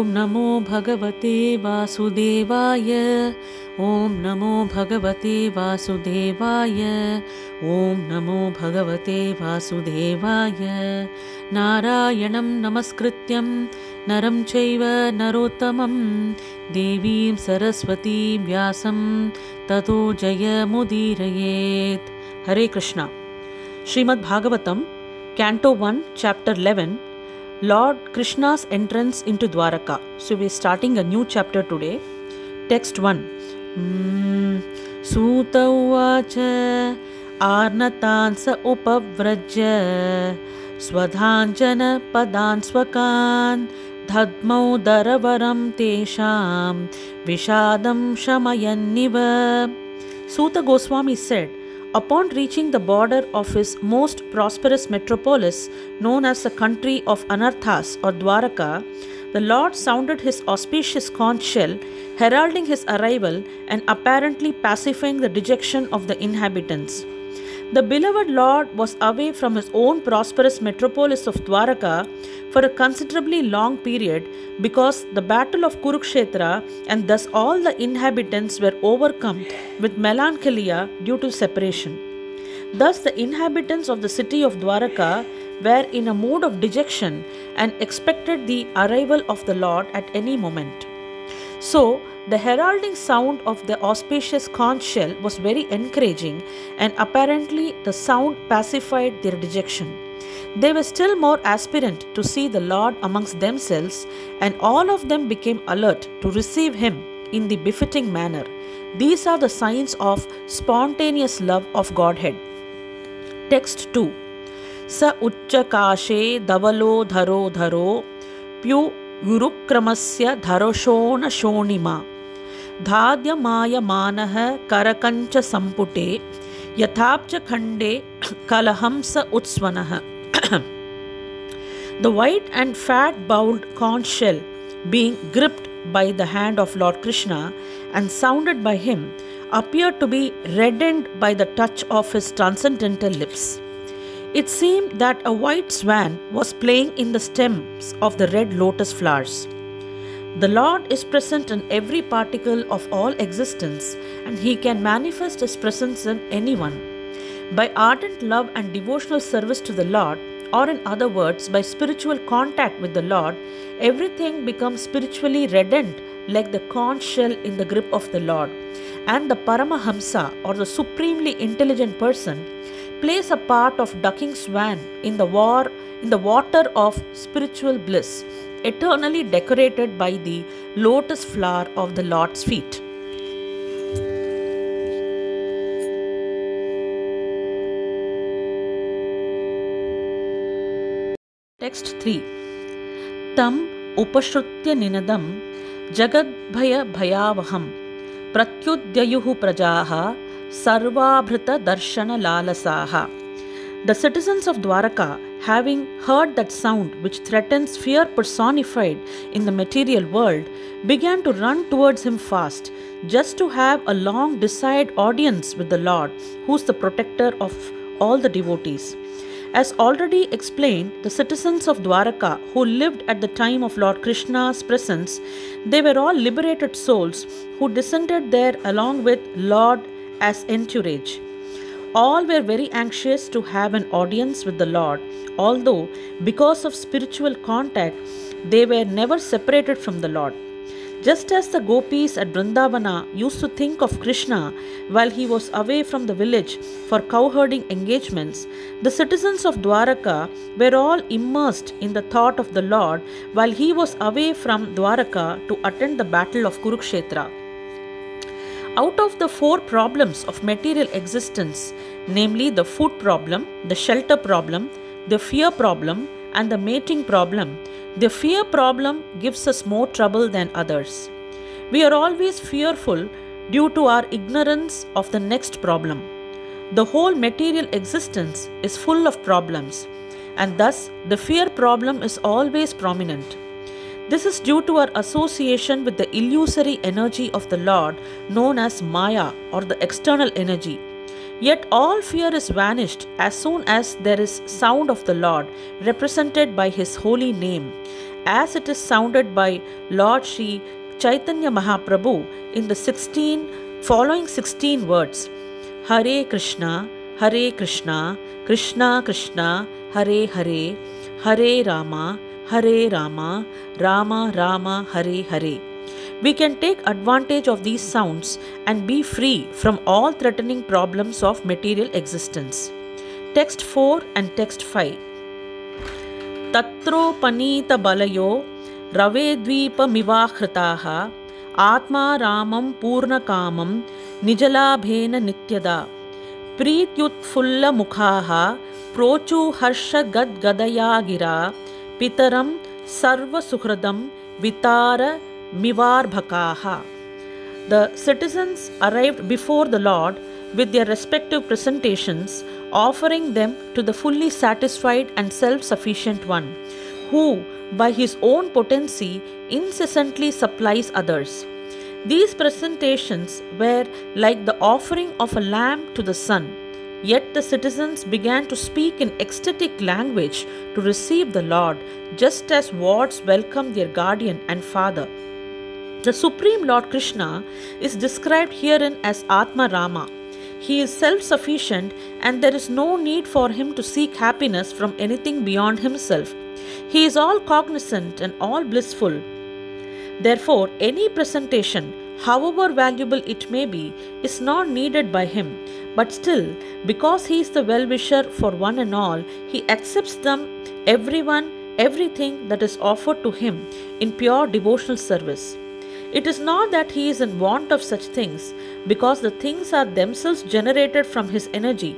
ॐ नमो भगवते वासुदेवाय। ॐ नमो भगवते वासुदेवाय। ॐ नमो भगवते वासुदेवाय। नारायणं नमस्कृत्यं नरं चैव नरोत्तमं। देवीं सरस्वतीं व्यासं ततो जयमुदीरयेत् हरे Krishna. श्रीमद्भागवतं Canto 1, Chapter 11 Lord Krishna's entrance into Dwaraka. So, we're starting a new chapter today. Text 1 mm, Suta uvacha Arnatansa upavrajya Swadhanjana padan swakan daravaram tesham Vishadam shamayanniva Suta Goswami said, Upon reaching the border of his most prosperous metropolis, known as the country of Anartas or Dwaraka, the Lord sounded his auspicious conch shell, heralding his arrival and apparently pacifying the dejection of the inhabitants. The beloved Lord was away from his own prosperous metropolis of Dwaraka for a considerably long period because the battle of Kurukshetra and thus all the inhabitants were overcome with melancholia due to separation. Thus, the inhabitants of the city of Dwaraka were in a mood of dejection and expected the arrival of the Lord at any moment. So, the heralding sound of the auspicious conch shell was very encouraging, and apparently the sound pacified their dejection. They were still more aspirant to see the Lord amongst themselves, and all of them became alert to receive Him in the befitting manner. These are the signs of spontaneous love of Godhead. Text 2 Sa Uchchakashe Davalo Dharo Dharo Pyu Yurukramasya Dharoshona Shonima धाद्यमायमानः करकञ्च सम्पुटे यथाब्जखण्डे कलहंस उत्स्वनः The white and fat bowled conch shell being gripped by the hand of Lord Krishna and sounded by him appeared to be reddened by the touch of his transcendental lips. It seemed that a white swan was playing in the stems of the red lotus flowers. The Lord is present in every particle of all existence, and He can manifest His presence in anyone. By ardent love and devotional service to the Lord, or in other words, by spiritual contact with the Lord, everything becomes spiritually reddened like the conch shell in the grip of the Lord. And the Paramahamsa, or the supremely intelligent person, plays a part of ducking swan in the war in the water of spiritual bliss, eternally decorated by the lotus flower of the Lord's feet. Text 3 Tam upashrutya ninadam jagadbhaya bhayavaham pratyudyayuh prajaha sarvabhrita darshana lalasaha. The citizens of Dwaraka, having heard that sound which threatens fear personified in the material world, began to run towards him fast, just to have a long desired audience with the Lord, who is the protector of all the devotees. As already explained, the citizens of Dwaraka who lived at the time of Lord Krishna's presence, they were all liberated souls who descended there along with Lord as entourage. All were very anxious to have an audience with the Lord, although because of spiritual contact, they were never separated from the Lord. Just as the gopis at Vrindavana used to think of Krishna while he was away from the village for cowherding engagements, the citizens of Dwaraka were all immersed in the thought of the Lord while he was away from Dwaraka to attend the battle of Kurukshetra. Out of the four problems of material existence, namely the food problem, the shelter problem, the fear problem, and the mating problem, the fear problem gives us more trouble than others. We are always fearful due to our ignorance of the next problem. The whole material existence is full of problems, and thus the fear problem is always prominent. This is due to our association with the illusory energy of the Lord, known as Maya or the external energy. Yet all fear is vanished as soon as there is sound of the Lord, represented by His holy name, as it is sounded by Lord Sri Chaitanya Mahaprabhu in the 16 following 16 words Hare Krishna, Hare Krishna, Krishna Krishna, Hare Hare, Hare Rama, Hare Rama, Rama Rama, Hare Hare. We can take advantage of these sounds and be free from all threatening problems of material existence. Text 4 and Text 5. तत्रोपनीतबलयो रवेद्वीपमिवाहृताः आत्मा रामं पूर्णकामं निजलाभेन नित्यदा प्रीत्युत्फुल्लमुखाः प्रोचुहर्षगद्गदया गिरा पितरं सर्वसुहृदं वितार Mivarbhakaha. The citizens arrived before the Lord with their respective presentations, offering them to the fully satisfied and self sufficient One, who, by his own potency, incessantly supplies others. These presentations were like the offering of a lamb to the sun. Yet the citizens began to speak in ecstatic language to receive the Lord, just as wards welcome their guardian and father. The Supreme Lord Krishna is described herein as Atma Rama. He is self sufficient and there is no need for him to seek happiness from anything beyond himself. He is all cognizant and all blissful. Therefore, any presentation, however valuable it may be, is not needed by him. But still, because he is the well wisher for one and all, he accepts them, everyone, everything that is offered to him in pure devotional service. It is not that he is in want of such things, because the things are themselves generated from his energy.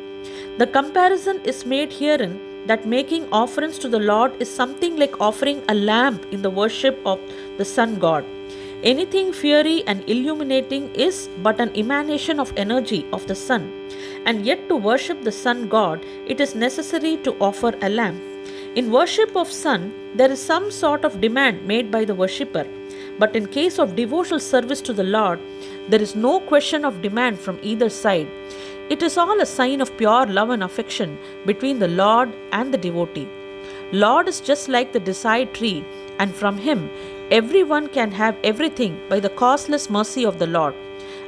The comparison is made herein that making offerings to the Lord is something like offering a lamp in the worship of the sun god. Anything fiery and illuminating is but an emanation of energy of the sun, and yet to worship the sun god, it is necessary to offer a lamp. In worship of sun, there is some sort of demand made by the worshipper. But in case of devotional service to the Lord, there is no question of demand from either side. It is all a sign of pure love and affection between the Lord and the devotee. Lord is just like the desired tree, and from him everyone can have everything by the causeless mercy of the Lord.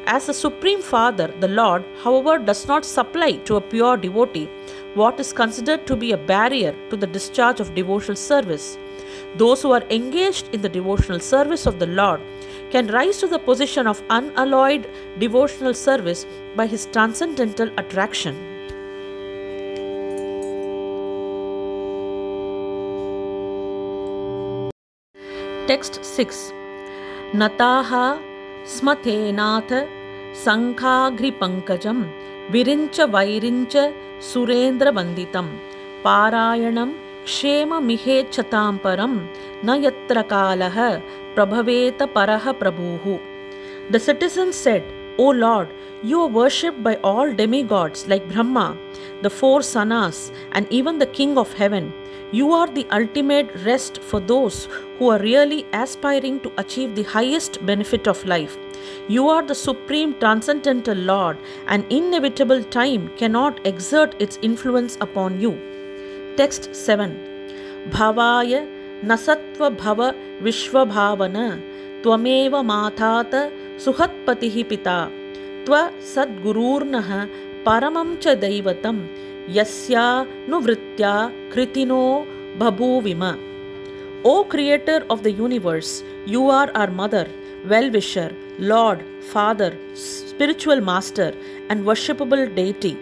As the Supreme Father, the Lord, however, does not supply to a pure devotee what is considered to be a barrier to the discharge of devotional service. Those who are engaged in the devotional service of the Lord can rise to the position of unalloyed devotional service by his transcendental attraction. Text 6 Nataha स्मथेनाथ सङ्खाघ्रिपङ्कजं विरिञ्च वैरिञ्च सुरेन्द्रवन्दितं पारायणं क्षेममिहेच्छतां परं न यत्र कालः प्रभवेत परः प्रभुः The citizens said, O Lord, you are worshipped by all demigods like Brahma, the four sanas, and even the King of heaven. You are the ultimate rest for those who are really aspiring to achieve the highest benefit of life. You are the supreme transcendental Lord, and inevitable time cannot exert its influence upon you. Text 7 Bhavaya Nasatva Bhava Vishvabhavana Twameva Mathata Suhatpatihi Pita Twa Sadgururnah Paramam Cha Yasya Nuvritya Kritino Babu Vima, O Creator of the universe, you are our mother, well wisher, Lord, Father, spiritual master, and worshipable deity.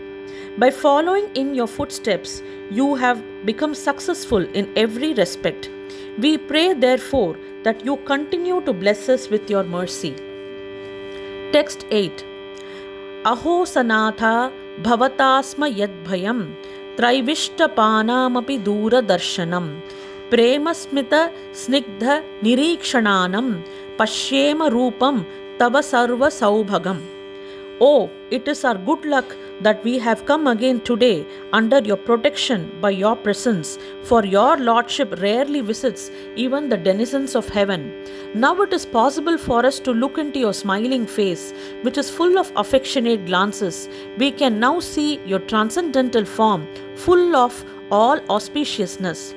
By following in your footsteps, you have become successful in every respect. We pray, therefore, that you continue to bless us with your mercy. Text 8 Aho Sanatha Bhavatasma Yad Bhayam त्रैविष्टपानामपि दूरदर्शनं प्रेमस्मितस्निग्धनिरीक्षणानं पश्येम रूपं तव सर्वसौभगम्। ओ it is our good luck that we have come again today under your protection by your presence, for your Lordship rarely visits even the denizens of heaven. Now it is possible for us to look into your smiling face, which is full of affectionate glances. We can now see your transcendental form, full of all auspiciousness.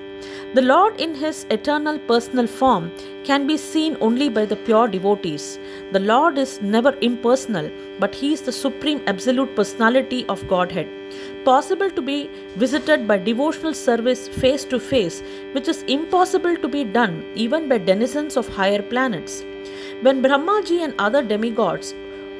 The Lord, in his eternal personal form, can be seen only by the pure devotees. The Lord is never impersonal, but he is the supreme absolute personality of Godhead, possible to be visited by devotional service face to face, which is impossible to be done even by denizens of higher planets. When Brahmaji and other demigods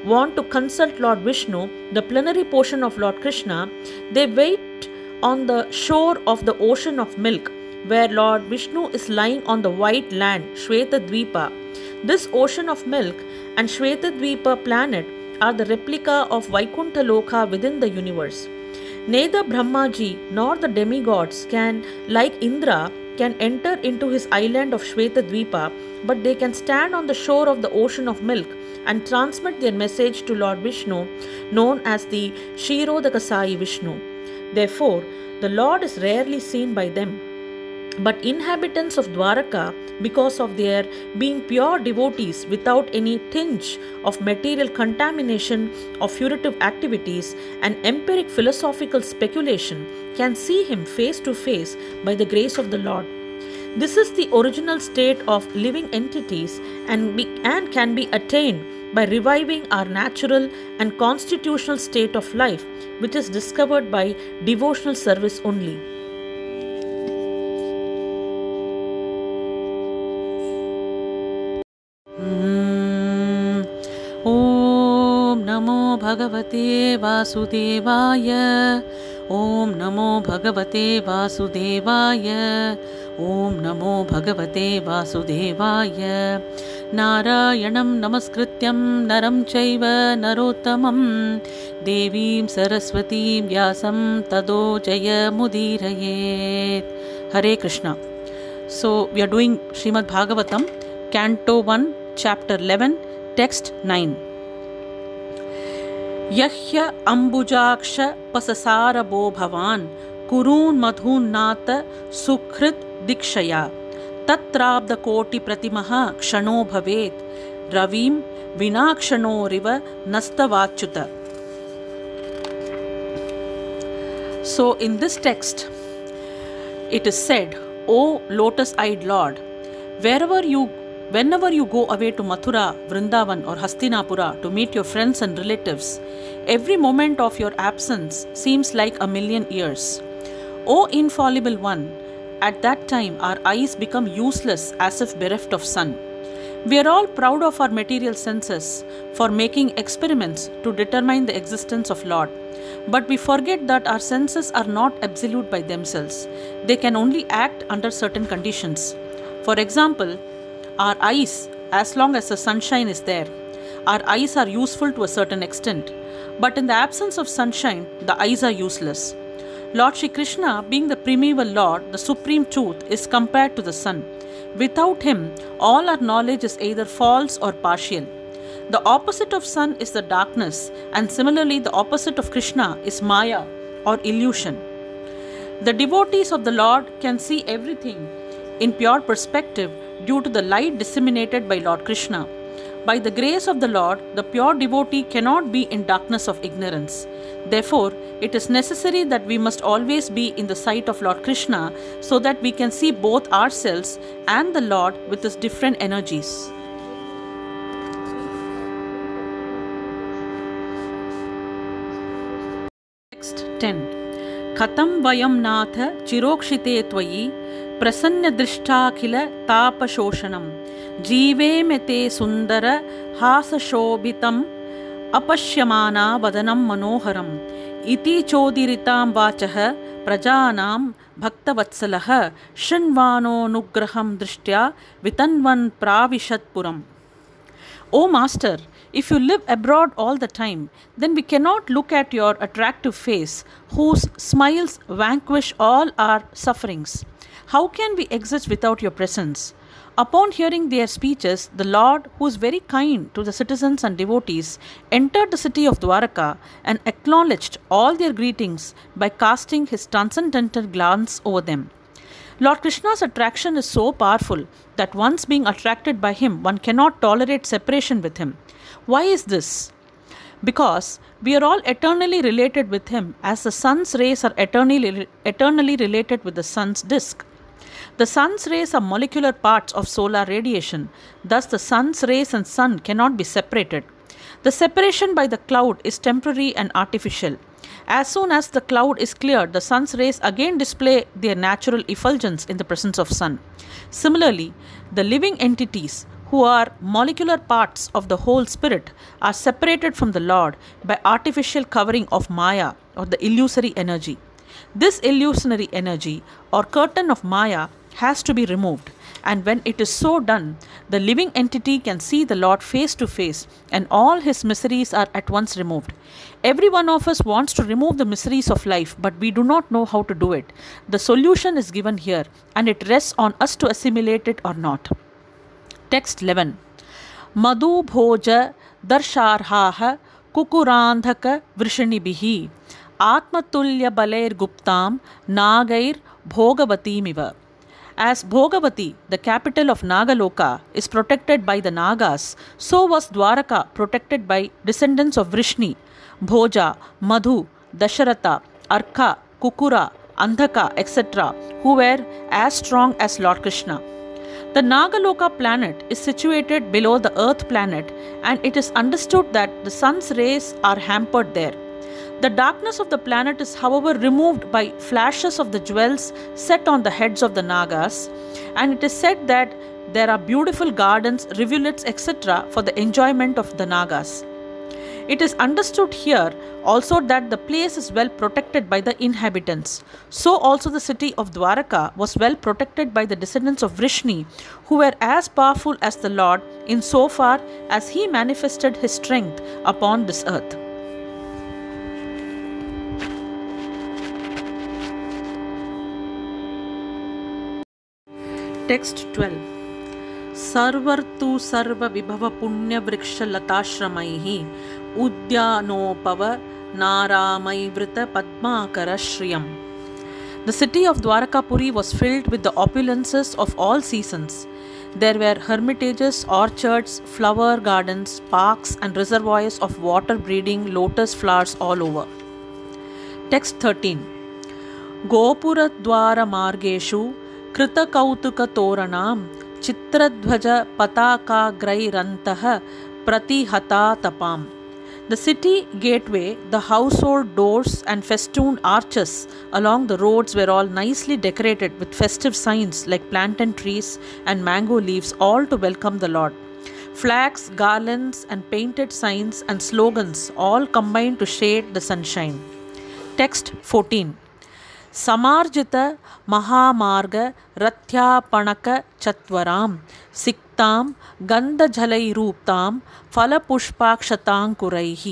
want to consult Lord Vishnu, the plenary portion of Lord Krishna, they wait on the shore of the ocean of milk where Lord Vishnu is lying on the white land, Shvetadvipa. This ocean of milk and Shvetadvipa planet are the replica of Vaikuntha Loka within the universe. Neither Brahmaji nor the demigods can, like Indra, can enter into his island of Shvetadvipa, but they can stand on the shore of the ocean of milk and transmit their message to Lord Vishnu, known as the Kshirodakashayi Vishnu. Therefore, the Lord is rarely seen by them but inhabitants of Dwaraka, because of their being pure devotees without any tinge of material contamination of fruitive activities and empiric philosophical speculation, can see him face to face by the grace of the Lord. This is the original state of living entities and, be, and can be attained by reviving our natural and constitutional state of life, which is discovered by devotional service only. भगवते वासुदेवाय। ॐ नमो भगवते वासुदेवाय। ॐ नमो भगवते वासुदेवाय। नारायणं नमस्कृत्यं नरं चैव नरोत्तमं। देवीं सरस्वतीं व्यासं तदो जयमुदीरयेत् Hare Krishna. So we are doing Srimad Bhagavatam canto one chapter eleven text nine यह्य अम्बुजाक्ष पससारभो भवान् कुरून् मधून्नाथ सुहृत् दीक्षया। तत्राब्दकोटिप्रतिमः क्षणो भवेत्। रविं विनाक्षणोरिव नस्तवाच्युत। So in this text it is said, O lotus-eyed Lord, wherever you Whenever you go away to Mathura, Vrindavan, or Hastinapura to meet your friends and relatives, every moment of your absence seems like a million years. O infallible one, at that time our eyes become useless as if bereft of sun. We are all proud of our material senses for making experiments to determine the existence of Lord. But we forget that our senses are not absolute by themselves. They can only act under certain conditions. For example, our eyes, as long as the sunshine is there, our eyes are useful to a certain extent. But in the absence of sunshine, the eyes are useless. Lord Shri Krishna, being the primeval Lord, the supreme truth, is compared to the sun. Without him, all our knowledge is either false or partial. The opposite of sun is the darkness, and similarly, the opposite of Krishna is Maya or illusion. The devotees of the Lord can see everything in pure perspective due to the light disseminated by Lord Krishna. By the grace of the Lord, the pure devotee cannot be in darkness of ignorance. Therefore, it is necessary that we must always be in the sight of Lord Krishna so that we can see both ourselves and the Lord with his different energies. Text 10 Khatam Vayam Natha Chirokshite Tvayi प्रसन्नदृष्टाखिलतापशोषणं जीवेम ते सुन्दर हासशोभितम् अपश्यमाना वदनं मनोहरम्। इति चोदिरितां वाचः प्रजानां भक्तवत्सलः। शृण्वानोऽनुग्रहं दृष्ट्या वितन्वन् प्राविशत्पुरम्। O Master, if you live abroad all the time, then we cannot look at your attractive face, whose smiles vanquish all our sufferings. How can we exist without your presence? Upon hearing their speeches, the Lord, who is very kind to the citizens and devotees, entered the city of Dwaraka and acknowledged all their greetings by casting his transcendental glance over them. Lord Krishna's attraction is so powerful that once being attracted by him, one cannot tolerate separation with him. Why is this? Because we are all eternally related with him, as the sun's rays are eternally, eternally related with the sun's disk. The sun's rays are molecular parts of solar radiation, thus, the sun's rays and sun cannot be separated. The separation by the cloud is temporary and artificial. As soon as the cloud is cleared, the sun's rays again display their natural effulgence in the presence of sun. Similarly, the living entities who are molecular parts of the whole spirit are separated from the Lord by artificial covering of Maya or the illusory energy. This illusionary energy or curtain of Maya has to be removed, and when it is so done, the living entity can see the Lord face to face, and all his miseries are at once removed. Every one of us wants to remove the miseries of life, but we do not know how to do it. The solution is given here, and it rests on us to assimilate it or not. Text 11 Madhu Bhoja Darsharhaha Kukuranthaka Vrishnibhihi Atmatulya Balair Guptam Nagair Bhogavatim As Bhogavati, the capital of Nagaloka, is protected by the Nagas, so was Dwaraka protected by descendants of Vrishni, Bhoja, Madhu, Dasharatha, Arka, Kukura, Andhaka, etc., who were as strong as Lord Krishna. The Nagaloka planet is situated below the Earth planet, and it is understood that the sun's rays are hampered there. The darkness of the planet is, however, removed by flashes of the jewels set on the heads of the Nagas, and it is said that there are beautiful gardens, rivulets, etc., for the enjoyment of the Nagas. It is understood here also that the place is well protected by the inhabitants. So, also the city of Dwaraka was well protected by the descendants of Vrishni, who were as powerful as the Lord in so far as he manifested his strength upon this earth. Text 12 सर्वर्तु सर्वविभवपुण्यवृक्षलताश्रमैः उद्यानोपव नारामैवृतपद्माकरश्रियम् The city of Dwarakapuri was filled with the opulences of all seasons. There were hermitages, orchards, flower gardens, parks, and reservoirs of water breeding lotus flowers all over. Text 13 Gopuradwaramargeshu कृतकौतुकतोरणां चित्रध्वजपताकाग्रैरन्तः प्रतिहता तपाम् The city gateway, the household doors, and festooned arches along the roads were all nicely decorated with festive signs like plantain trees and mango leaves, all to welcome the Lord. Flags, garlands, and painted signs and slogans all combined to shade the sunshine. Text 14 Samarjita Mahamarga Rathyapanaka Chatwaram Sik सिक्तां गन्धजलैरूप्तां फलपुष्पाक्षताङ्कुरैः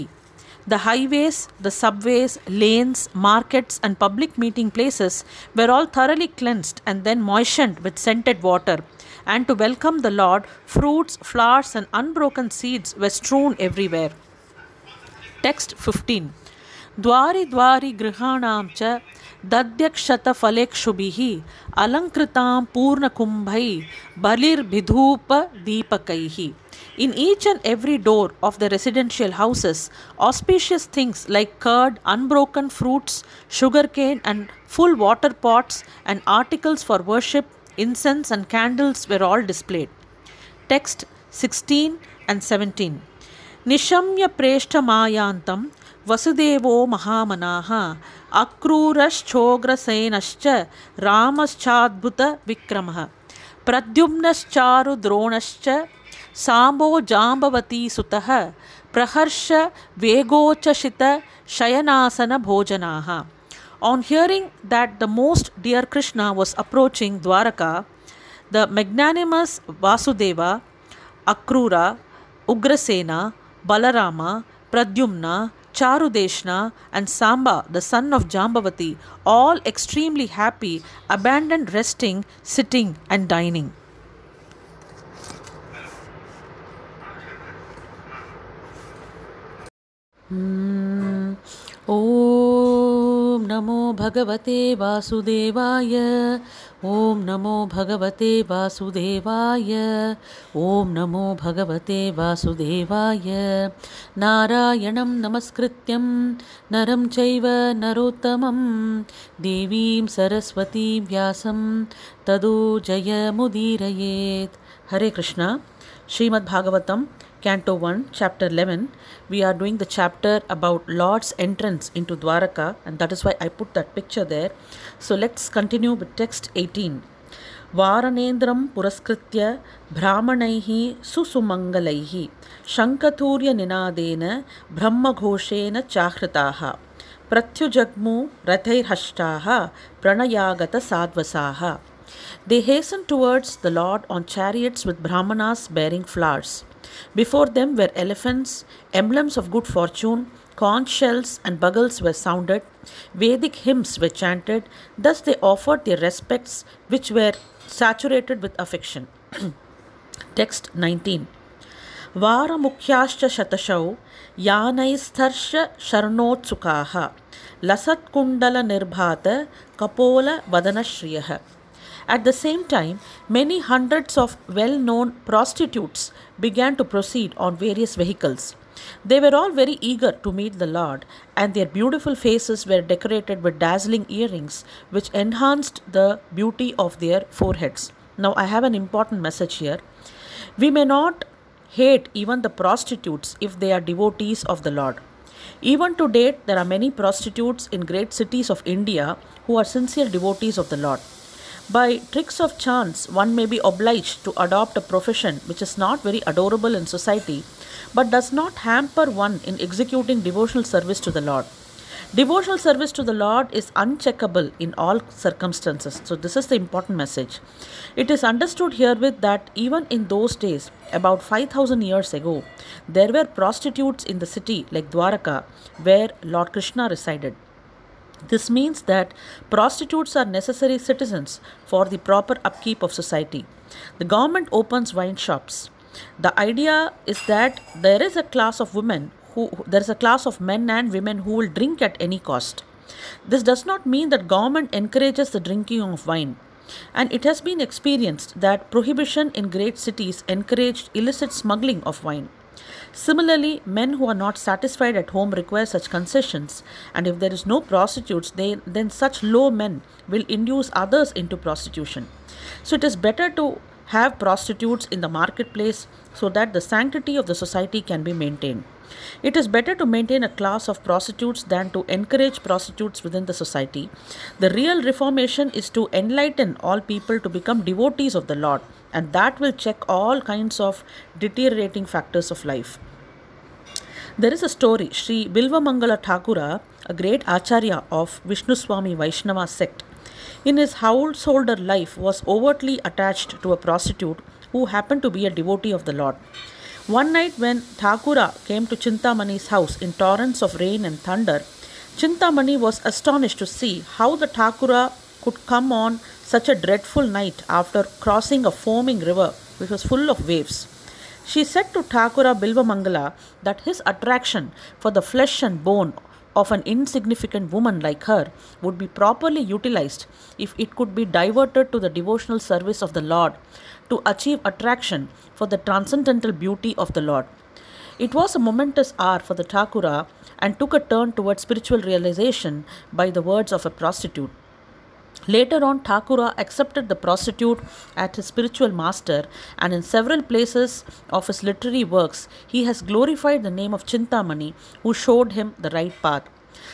The highways, the subways, lanes, markets, and public meeting places were all thoroughly cleansed and then moistened with scented water. And to welcome the Lord, fruits, flowers, and unbroken seeds were strewn everywhere. Text 15 द्वारि द्वारि गृहाणां च दध्यक्षतफलेक्षुभि अलंकृता पूर्णकुंभ बलिर्भिधूपदीपक। In each and every door of the residential houses auspicious things like curd unbroken fruits sugarcane and full water pots and articles for worship incense and candles were all displayed text sixteen and seventeen निशम्य प्रेष्ठ मयांत वसुदेव महामना अक्रूरश्चोग्रसेनश्च रामश्चाद्भुत विक्रमः प्रद्युम्नश्चारुद्रोणश्च साम्बो जाम्बवती सुतः प्रहर्ष वेगोचषित शयनासन भोजनाः on hearing that the most dear Krishna was approaching Dwarka the magnanimous Vasudeva Akrura Ugrasena Balarama Pradyumna Charudeshna, and Samba, the son of Jambavati, all extremely happy, abandoned resting, sitting, and dining. Hmm. ॐ नमो भगवते वासुदेवाय। ॐ नमो भगवते वासुदेवाय। ॐ नमो भगवते वासुदेवाय। नारायणं नमस्कृत्यं नरं चैव नरोत्तमं। देवीं सरस्वतीं व्यासं तदो जयमुदीरयेत्। Hare Krishna. श्रीमद्भागवतं Canto 1, Chapter 11, we are doing the chapter about Lord's entrance into Dwaraka, and that is why I put that picture there. So let's continue with text 18. వారణేంద్రం పురస్కృత్య బ్రాహ్మణై సుసుమంగళై శంఖతూర్య నినాదేన బ్రహ్మఘోషేణ చాహృతా ప్రత్యుజగ్ము రథైర్హష్టా ప్రణయాగత సాధ్వసా They hasten towards the Lord on chariots with brahmanas bearing flowers. Before them were elephants, emblems of good fortune, conch shells and bugles were sounded, Vedic hymns were chanted, thus they offered their respects which were saturated with affection. Text 19. वारमुख्याश्च शतशौ यानैस्तर्श शरणोत्सुकाः लसत्कुण्डलनिर्भात कपोलवदनश्रियः At the same time, many hundreds of well known prostitutes began to proceed on various vehicles. They were all very eager to meet the Lord, and their beautiful faces were decorated with dazzling earrings which enhanced the beauty of their foreheads. Now, I have an important message here. We may not hate even the prostitutes if they are devotees of the Lord. Even to date, there are many prostitutes in great cities of India who are sincere devotees of the Lord. By tricks of chance, one may be obliged to adopt a profession which is not very adorable in society, but does not hamper one in executing devotional service to the Lord. Devotional service to the Lord is uncheckable in all circumstances. So, this is the important message. It is understood herewith that even in those days, about 5000 years ago, there were prostitutes in the city like Dwaraka, where Lord Krishna resided. This means that prostitutes are necessary citizens for the proper upkeep of society. The government opens wine shops. The idea is that there is a class of women who there is a class of men and women who will drink at any cost. This does not mean that government encourages the drinking of wine. And it has been experienced that prohibition in great cities encouraged illicit smuggling of wine. Similarly, men who are not satisfied at home require such concessions, and if there is no prostitutes, they, then such low men will induce others into prostitution. So it is better to have prostitutes in the marketplace so that the sanctity of the society can be maintained. It is better to maintain a class of prostitutes than to encourage prostitutes within the society. The real reformation is to enlighten all people to become devotees of the Lord, and that will check all kinds of deteriorating factors of life. There is a story, Sri Bilvamangala Thakura, a great acharya of Vishnu Swami Vaishnava sect, in his householder life was overtly attached to a prostitute who happened to be a devotee of the Lord. One night when Thakura came to Chintamani's house in torrents of rain and thunder, Chintamani was astonished to see how the Thakura could come on such a dreadful night after crossing a foaming river which was full of waves. She said to Thakura Bilvamangala that his attraction for the flesh and bone of an insignificant woman like her would be properly utilized if it could be diverted to the devotional service of the Lord to achieve attraction for the transcendental beauty of the Lord. It was a momentous hour for the Thakura and took a turn towards spiritual realization by the words of a prostitute. Later on, Thakura accepted the prostitute as his spiritual master, and in several places of his literary works, he has glorified the name of Chintamani, who showed him the right path.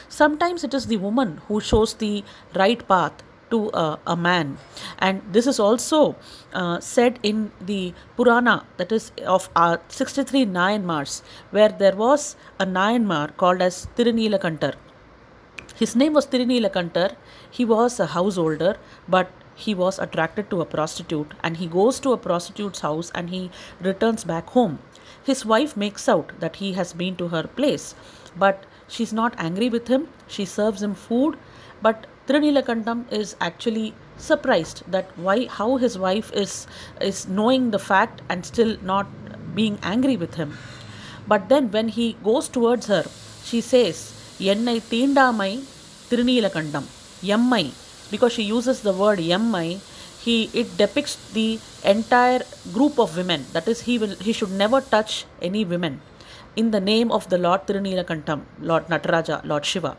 Sometimes it is the woman who shows the right path to uh, a man, and this is also uh, said in the Purana, that is of uh, 63 Nayanmars, where there was a Nayanmar called as Tirunelakantar. His name was Tirunelakantar. He was a householder, but he was attracted to a prostitute and he goes to a prostitute's house and he returns back home. His wife makes out that he has been to her place, but she's not angry with him. She serves him food, but Tirunelakantam is actually surprised that why how his wife is is knowing the fact and still not being angry with him. But then when he goes towards her, she says, என்னை தீண்டாமை Tirunilakandam, Yammai, because she uses the word Yammai, he it depicts the entire group of women. That is, he will he should never touch any women in the name of the Lord Tirunilakandam, Lord Nataraja, Lord Shiva.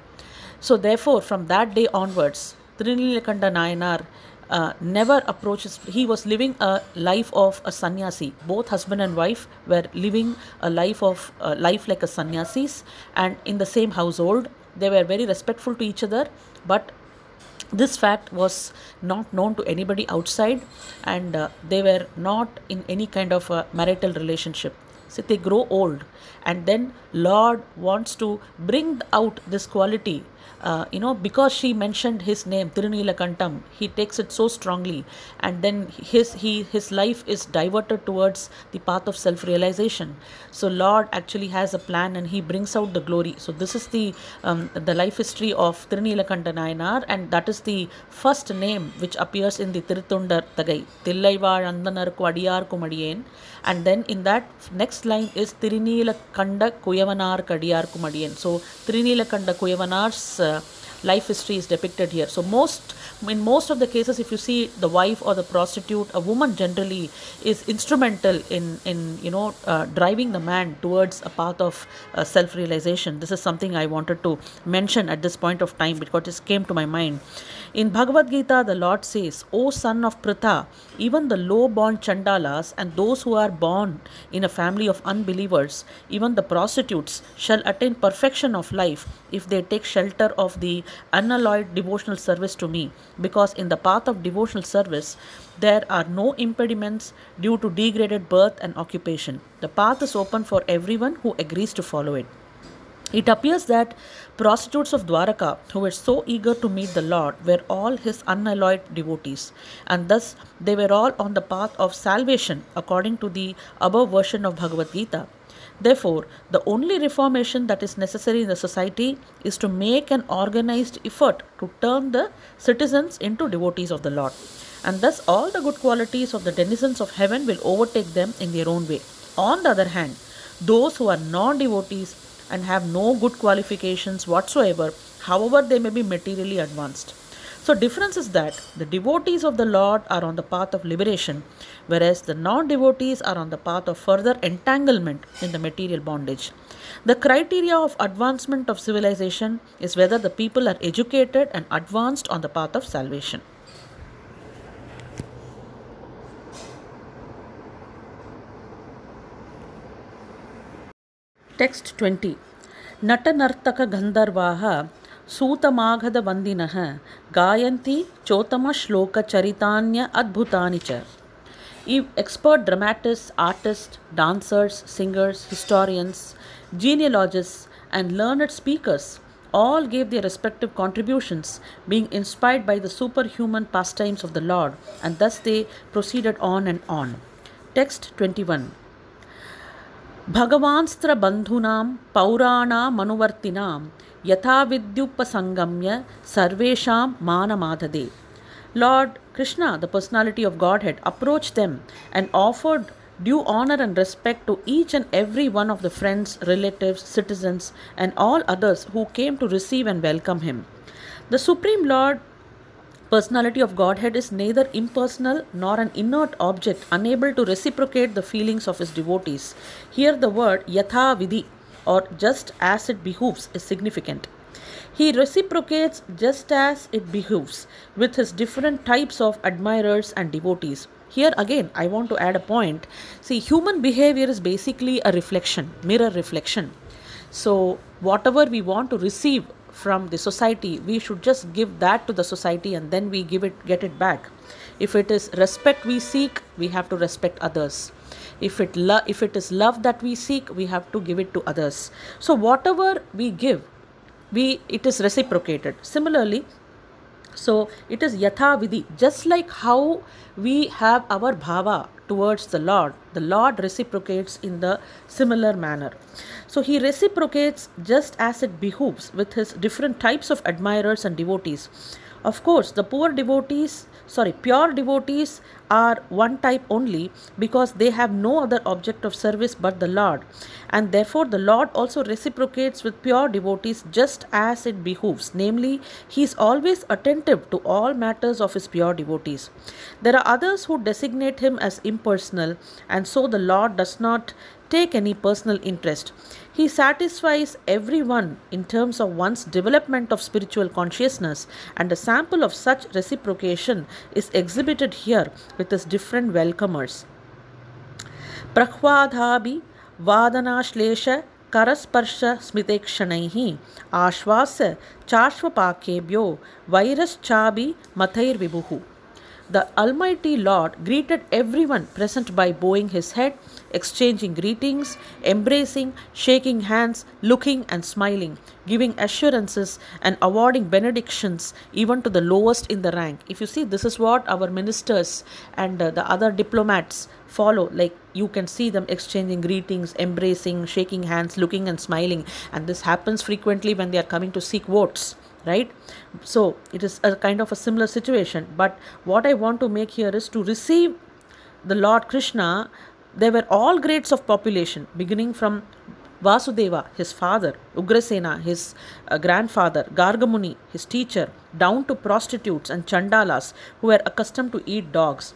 So therefore, from that day onwards, Tirunilakanda Nayanar uh, never approaches. He was living a life of a sannyasi. Both husband and wife were living a life of uh, life like a sannyasis, and in the same household. They were very respectful to each other, but this fact was not known to anybody outside, and uh, they were not in any kind of a marital relationship. So they grow old, and then Lord wants to bring out this quality uh, you know, because she mentioned his name, Tirunilakantam, he takes it so strongly, and then his he his life is diverted towards the path of self-realization. So Lord actually has a plan, and he brings out the glory. So this is the um, the life history of Tirunilakanta Nayanar, and that is the first name which appears in the Tiruthondar Thogai, Tillaivar Andanarku Adiyarku Madiyen, and then in that next line is Tirunilakanda Kuyavanar Kadiyarku Madiyen. So Tirunilakanda Kuyavanar's uh, life history is depicted here. So most in most of the cases, if you see the wife or the prostitute, a woman generally is instrumental in in you know uh, driving the man towards a path of uh, self-realization. This is something I wanted to mention at this point of time because it came to my mind. In Bhagavad Gita, the Lord says, O son of Pritha, even the low born Chandalas and those who are born in a family of unbelievers, even the prostitutes, shall attain perfection of life if they take shelter of the unalloyed devotional service to me. Because in the path of devotional service, there are no impediments due to degraded birth and occupation. The path is open for everyone who agrees to follow it. It appears that prostitutes of Dwaraka, who were so eager to meet the Lord, were all his unalloyed devotees, and thus they were all on the path of salvation according to the above version of Bhagavad Gita. Therefore, the only reformation that is necessary in the society is to make an organized effort to turn the citizens into devotees of the Lord. And thus, all the good qualities of the denizens of heaven will overtake them in their own way. On the other hand, those who are non devotees and have no good qualifications whatsoever, however they may be materially advanced. So, difference is that the devotees of the Lord are on the path of liberation, whereas the non devotees are on the path of further entanglement in the material bondage. The criteria of advancement of civilization is whether the people are educated and advanced on the path of salvation. Text 20 सूतमाघध वंदिन गायन्ति चोतम श्लोक चरितान्य अद्भुतानि च। Even expert dramatist artist dancers singers historians genealogist and learned speakers all gave their respective contributions being inspired by the superhuman pastimes of the lord and thus they proceeded on and on text twenty one भगवान्स्त्रबन्धूनां पौराणामनुवर्तिनां ಯಥಾ ವಿದ್ಯುಪಸಂಗಮ್ಯ ಸರ್ವೇಷಾಂ ಮಾನಮಾದದೆ Lord Krishna, the personality of Godhead, approached them and offered due honor and respect to each and every one of the friends, relatives, citizens, and all others who came to receive and welcome him. The Supreme Lord personality of Godhead is neither impersonal nor an inert object unable to reciprocate the feelings of his devotees. Here the word yatha vidhi or just as it behooves is significant. He reciprocates just as it behooves with his different types of admirers and devotees. Here again, I want to add a point. See, human behavior is basically a reflection, mirror reflection. So, whatever we want to receive from the society we should just give that to the society and then we give it get it back if it is respect we seek we have to respect others if it lo- if it is love that we seek we have to give it to others. So whatever we give we it is reciprocated. Similarly so it is yatha vidhi just like how we have our bhava towards the lord the lord reciprocates in the similar manner. So he reciprocates just as it behooves with his different types of admirers and devotees. Of course, the poor devotees, sorry, pure devotees are one type only because they have no other object of service but the Lord. And therefore, the Lord also reciprocates with pure devotees just as it behooves. Namely, He is always attentive to all matters of His pure devotees. There are others who designate Him as impersonal, and so the Lord does not take any personal interest. He satisfies everyone in terms of one's development of spiritual consciousness, and a sample of such reciprocation is exhibited here with his different welcomers. प्रह्वादाभि वादनाश्लेष करस्पर्श स्मितेक्षणैः आश्वास्य चाश्वपाकेभ्यो वैरश्चाभि मथैर्विभुः the Almighty Lord greeted everyone present by bowing his head, exchanging greetings, embracing, shaking hands, looking and smiling, giving assurances and awarding benedictions even to the lowest in the rank. If you see, this is what our ministers and uh, the other diplomats follow. Like you can see them exchanging greetings, embracing, shaking hands, looking and smiling. And this happens frequently when they are coming to seek votes right so it is a kind of a similar situation but what i want to make here is to receive the lord krishna there were all grades of population beginning from vasudeva his father ugrasena his uh, grandfather gargamuni his teacher down to prostitutes and chandalas who were accustomed to eat dogs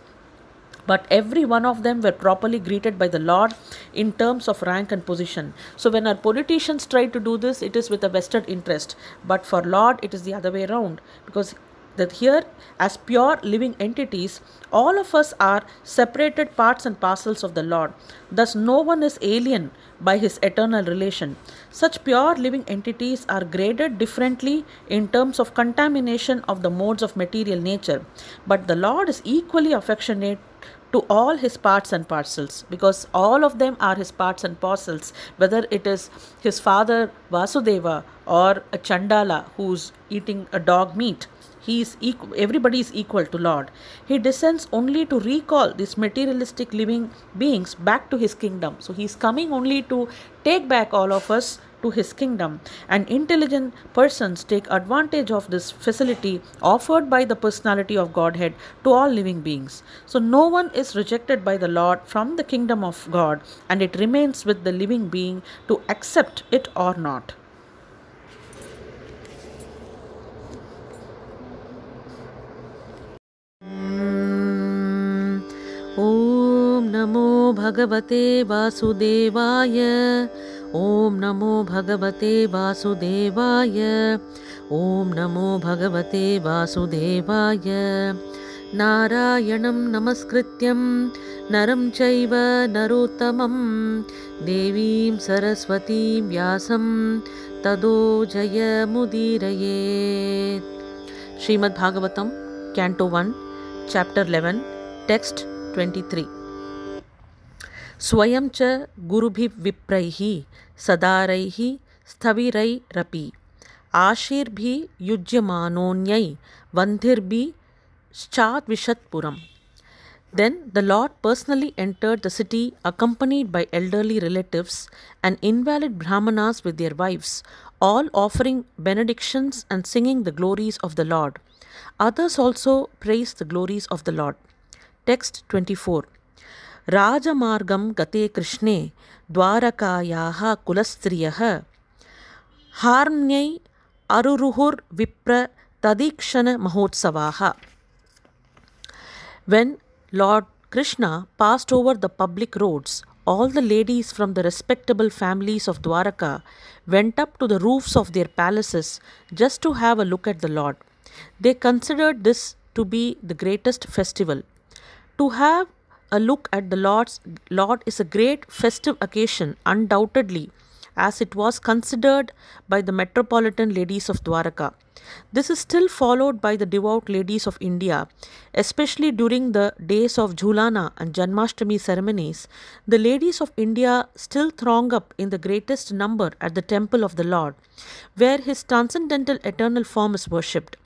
but every one of them were properly greeted by the Lord in terms of rank and position. So when our politicians try to do this, it is with a vested interest. But for Lord, it is the other way around because that here as pure living entities all of us are separated parts and parcels of the lord. Thus no one is alien by his eternal relation. Such pure living entities are graded differently in terms of contamination of the modes of material nature. But the lord is equally affectionate to all his parts and parcels because all of them are his parts and parcels whether it is his father vasudeva or a chandala who's eating a dog meat he is equal, everybody is equal to lord he descends only to recall these materialistic living beings back to his kingdom so he is coming only to take back all of us to his kingdom, and intelligent persons take advantage of this facility offered by the personality of Godhead to all living beings. So, no one is rejected by the Lord from the kingdom of God, and it remains with the living being to accept it or not. ॐ नमो भगवते वासुदेवाय ॐ नमो भगवते वासुदेवाय ॐ नमो भगवते वासुदेवाय। नारायणं नमस्कृत्यं नरं चैव नरोत्तमं देवीं सरस्वतीं व्यासं तदो जयमुदीरये श्रीमद्भागवतं कैंटो 1 चैप्टर 11 टेक्स्ट 23 स्वयं च गुरुभिविप्रैः सदारैः स्थविरैरपि आशीर्भिः युज्यमानोऽन्यै वन्धिर्भिश्चाद्विशत्पुरम् Then the Lord personally entered the city accompanied by elderly relatives and invalid brahmanas with their wives, all offering benedictions and singing the glories of the Lord. Others also praised the glories of the Lord. Text 24 राजमार्गं गते कृष्णे द्वारकायाः कुलस्त्रियः हार्म्यै अरुरुहुर्विप्र तदीक्षणमहोत्सवाः When Lord Krishna passed over the public roads, all the ladies from the respectable families of Dwaraka went up to the roofs of their palaces just to have a look at the Lord. They considered this to be the greatest festival. To have a look at the Lord's Lord is a great festive occasion, undoubtedly, as it was considered by the metropolitan ladies of Dwaraka. This is still followed by the devout ladies of India, especially during the days of Jhulana and Janmashtami ceremonies. The ladies of India still throng up in the greatest number at the temple of the Lord, where his transcendental eternal form is worshipped.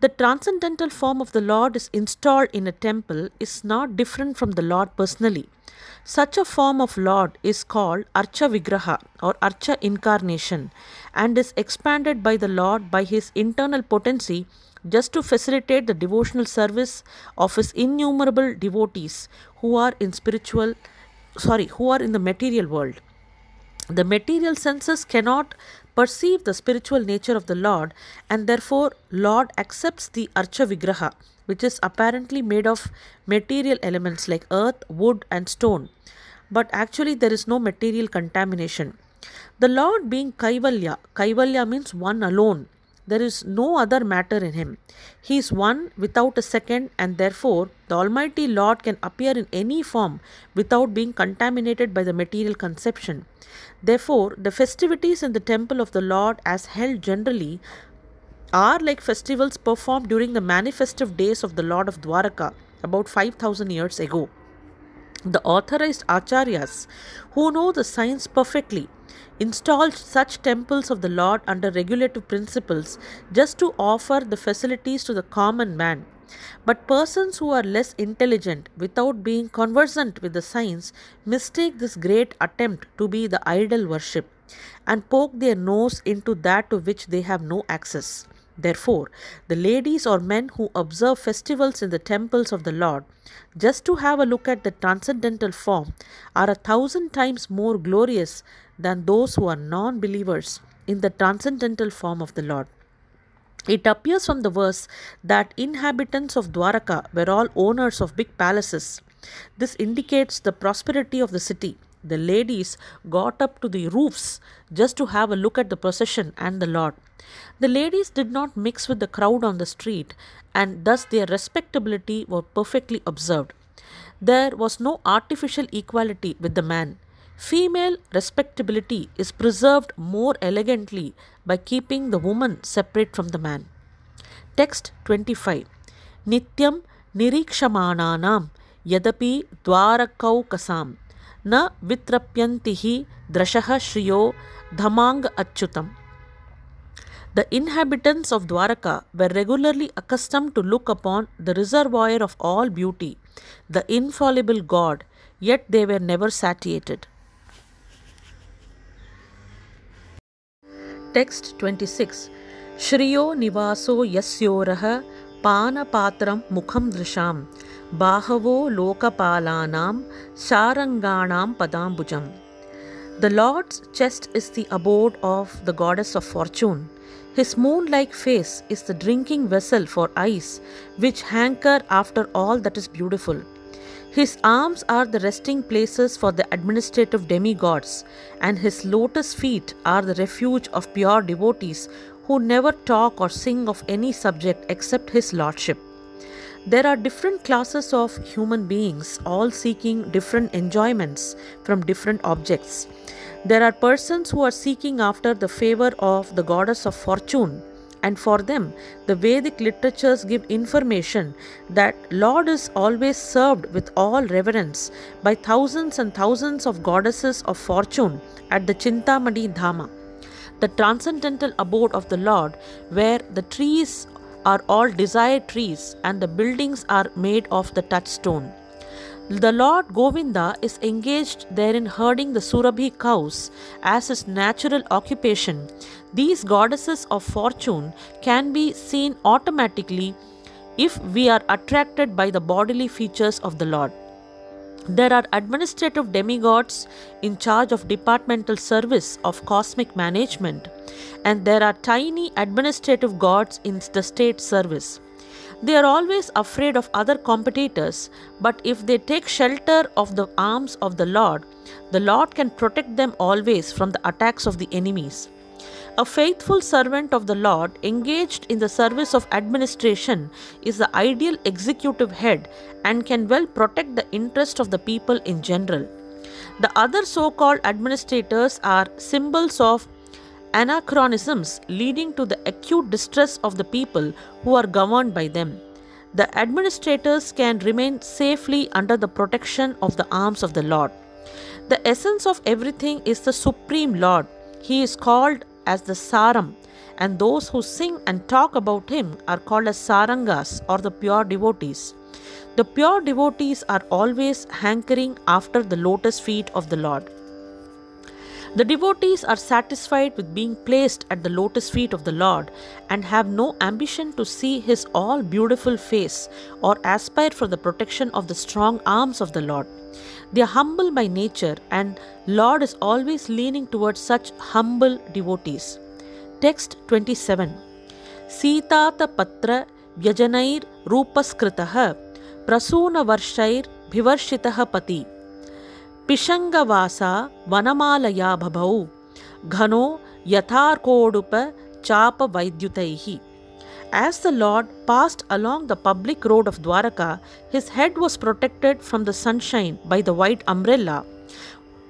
The transcendental form of the Lord is installed in a temple is not different from the Lord personally. Such a form of Lord is called Archa Vigraha or Archa Incarnation and is expanded by the Lord by his internal potency just to facilitate the devotional service of his innumerable devotees who are in spiritual sorry who are in the material world the material senses cannot perceive the spiritual nature of the lord and therefore lord accepts the archa vigraha which is apparently made of material elements like earth wood and stone. But actually there is no material contamination. The lord being kaivalya kaivalya means one alone there is no other matter in him. He is one without a second, and therefore the Almighty Lord can appear in any form without being contaminated by the material conception. Therefore, the festivities in the temple of the Lord, as held generally, are like festivals performed during the manifestive days of the Lord of Dwaraka about 5000 years ago. The authorized acharyas, who know the science perfectly, installed such temples of the Lord under regulative principles just to offer the facilities to the common man. But persons who are less intelligent, without being conversant with the science, mistake this great attempt to be the idol worship and poke their nose into that to which they have no access. Therefore, the ladies or men who observe festivals in the temples of the Lord, just to have a look at the transcendental form, are a thousand times more glorious than those who are non believers in the transcendental form of the Lord. It appears from the verse that inhabitants of Dwaraka were all owners of big palaces. This indicates the prosperity of the city the ladies got up to the roofs just to have a look at the procession and the Lord. The ladies did not mix with the crowd on the street, and thus their respectability was perfectly observed. There was no artificial equality with the man. Female respectability is preserved more elegantly by keeping the woman separate from the man. Text 25 Nityam Nirikshamananam Yadapi Dwarakau Kasam न वित्रप्यन्ति हि द्रशः श्रियो धमाङ्ग अच्युतम्। The inhabitants of Dwarka were regularly accustomed to look upon the reservoir of all beauty the infallible god yet they were never satiated text twenty six श्रियो निवासो यस्योरः पानपात्रं मुखं दृशाम् Bhagavo Lokapalanam Saranganam Padambujam. The Lord's chest is the abode of the goddess of fortune. His moon like face is the drinking vessel for eyes, which hanker after all that is beautiful. His arms are the resting places for the administrative demigods, and his lotus feet are the refuge of pure devotees who never talk or sing of any subject except his lordship. There are different classes of human beings, all seeking different enjoyments from different objects. There are persons who are seeking after the favor of the goddess of fortune, and for them, the Vedic literatures give information that Lord is always served with all reverence by thousands and thousands of goddesses of fortune at the Chintamani Dhama, the transcendental abode of the Lord, where the trees are all desired trees and the buildings are made of the touchstone. The Lord Govinda is engaged therein herding the Surabhi cows as his natural occupation. These goddesses of fortune can be seen automatically if we are attracted by the bodily features of the Lord. There are administrative demigods in charge of departmental service of cosmic management, and there are tiny administrative gods in the state service. They are always afraid of other competitors, but if they take shelter of the arms of the Lord, the Lord can protect them always from the attacks of the enemies. A faithful servant of the Lord engaged in the service of administration is the ideal executive head and can well protect the interest of the people in general. The other so called administrators are symbols of anachronisms leading to the acute distress of the people who are governed by them. The administrators can remain safely under the protection of the arms of the Lord. The essence of everything is the Supreme Lord. He is called as the Saram, and those who sing and talk about him are called as Sarangas or the pure devotees. The pure devotees are always hankering after the lotus feet of the Lord. The devotees are satisfied with being placed at the lotus feet of the Lord and have no ambition to see his all beautiful face or aspire for the protection of the strong arms of the Lord. They are humble by nature and Lord is always leaning towards such humble devotees. Text 27 सीतातपत्र व्यजनैर्रूपस्कृतः प्रसूनवर्षैर्भिवर्षितः पति पिशङ्गवासा वनमालया बभौ घनो यथार्कोडुपचापवैद्युतैः As the Lord passed along the public road of Dwaraka, his head was protected from the sunshine by the white umbrella.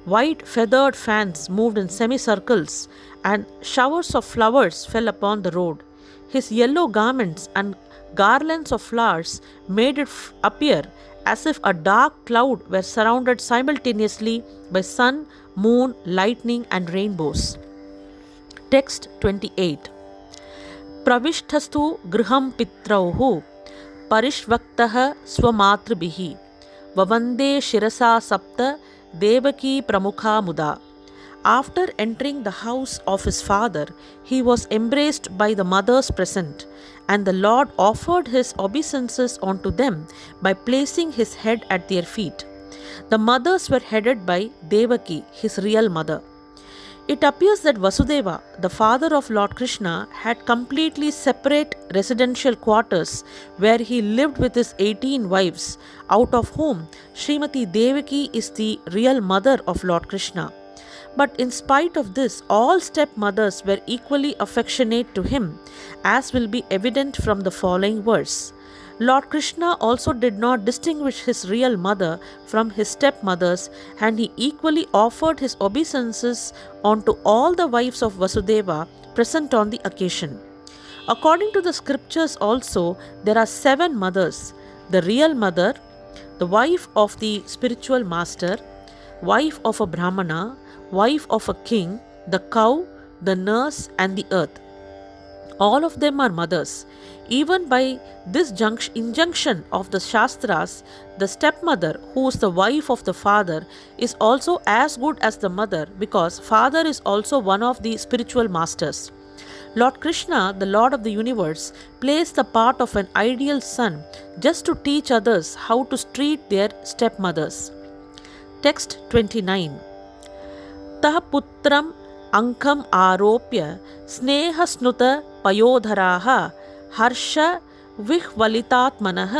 White feathered fans moved in semicircles, and showers of flowers fell upon the road. His yellow garments and garlands of flowers made it f- appear as if a dark cloud were surrounded simultaneously by sun, moon, lightning, and rainbows. Text 28 प्रविष्टस्तु गृहं पित्रौः परिष्वक्तः स्वमातृभिः ववन्दे शिरसा सप्त देवकी प्रमुखा मुदा After entering the house of his father, he was embraced by the mothers present, and the Lord offered his obeisances unto them by placing his head at their feet. The mothers were headed by Devaki, his real mother. It appears that Vasudeva, the father of Lord Krishna, had completely separate residential quarters where he lived with his 18 wives, out of whom Srimati Devaki is the real mother of Lord Krishna. But in spite of this, all stepmothers were equally affectionate to him, as will be evident from the following verse. Lord Krishna also did not distinguish his real mother from his stepmothers, and he equally offered his obeisances unto all the wives of Vasudeva present on the occasion. According to the scriptures, also, there are seven mothers the real mother, the wife of the spiritual master, wife of a Brahmana, wife of a king, the cow, the nurse, and the earth. All of them are mothers. Even by this junct- injunction of the Shastras, the stepmother, who is the wife of the father, is also as good as the mother because father is also one of the spiritual masters. Lord Krishna, the Lord of the universe, plays the part of an ideal son just to teach others how to treat their stepmothers. Text 29 तः पुत्रम् अङ्कम् आरोप्य स्नेहस्नुत ಹರ್ಷ ವಿಹ್ವಲಿತಾತ್ಮನಃ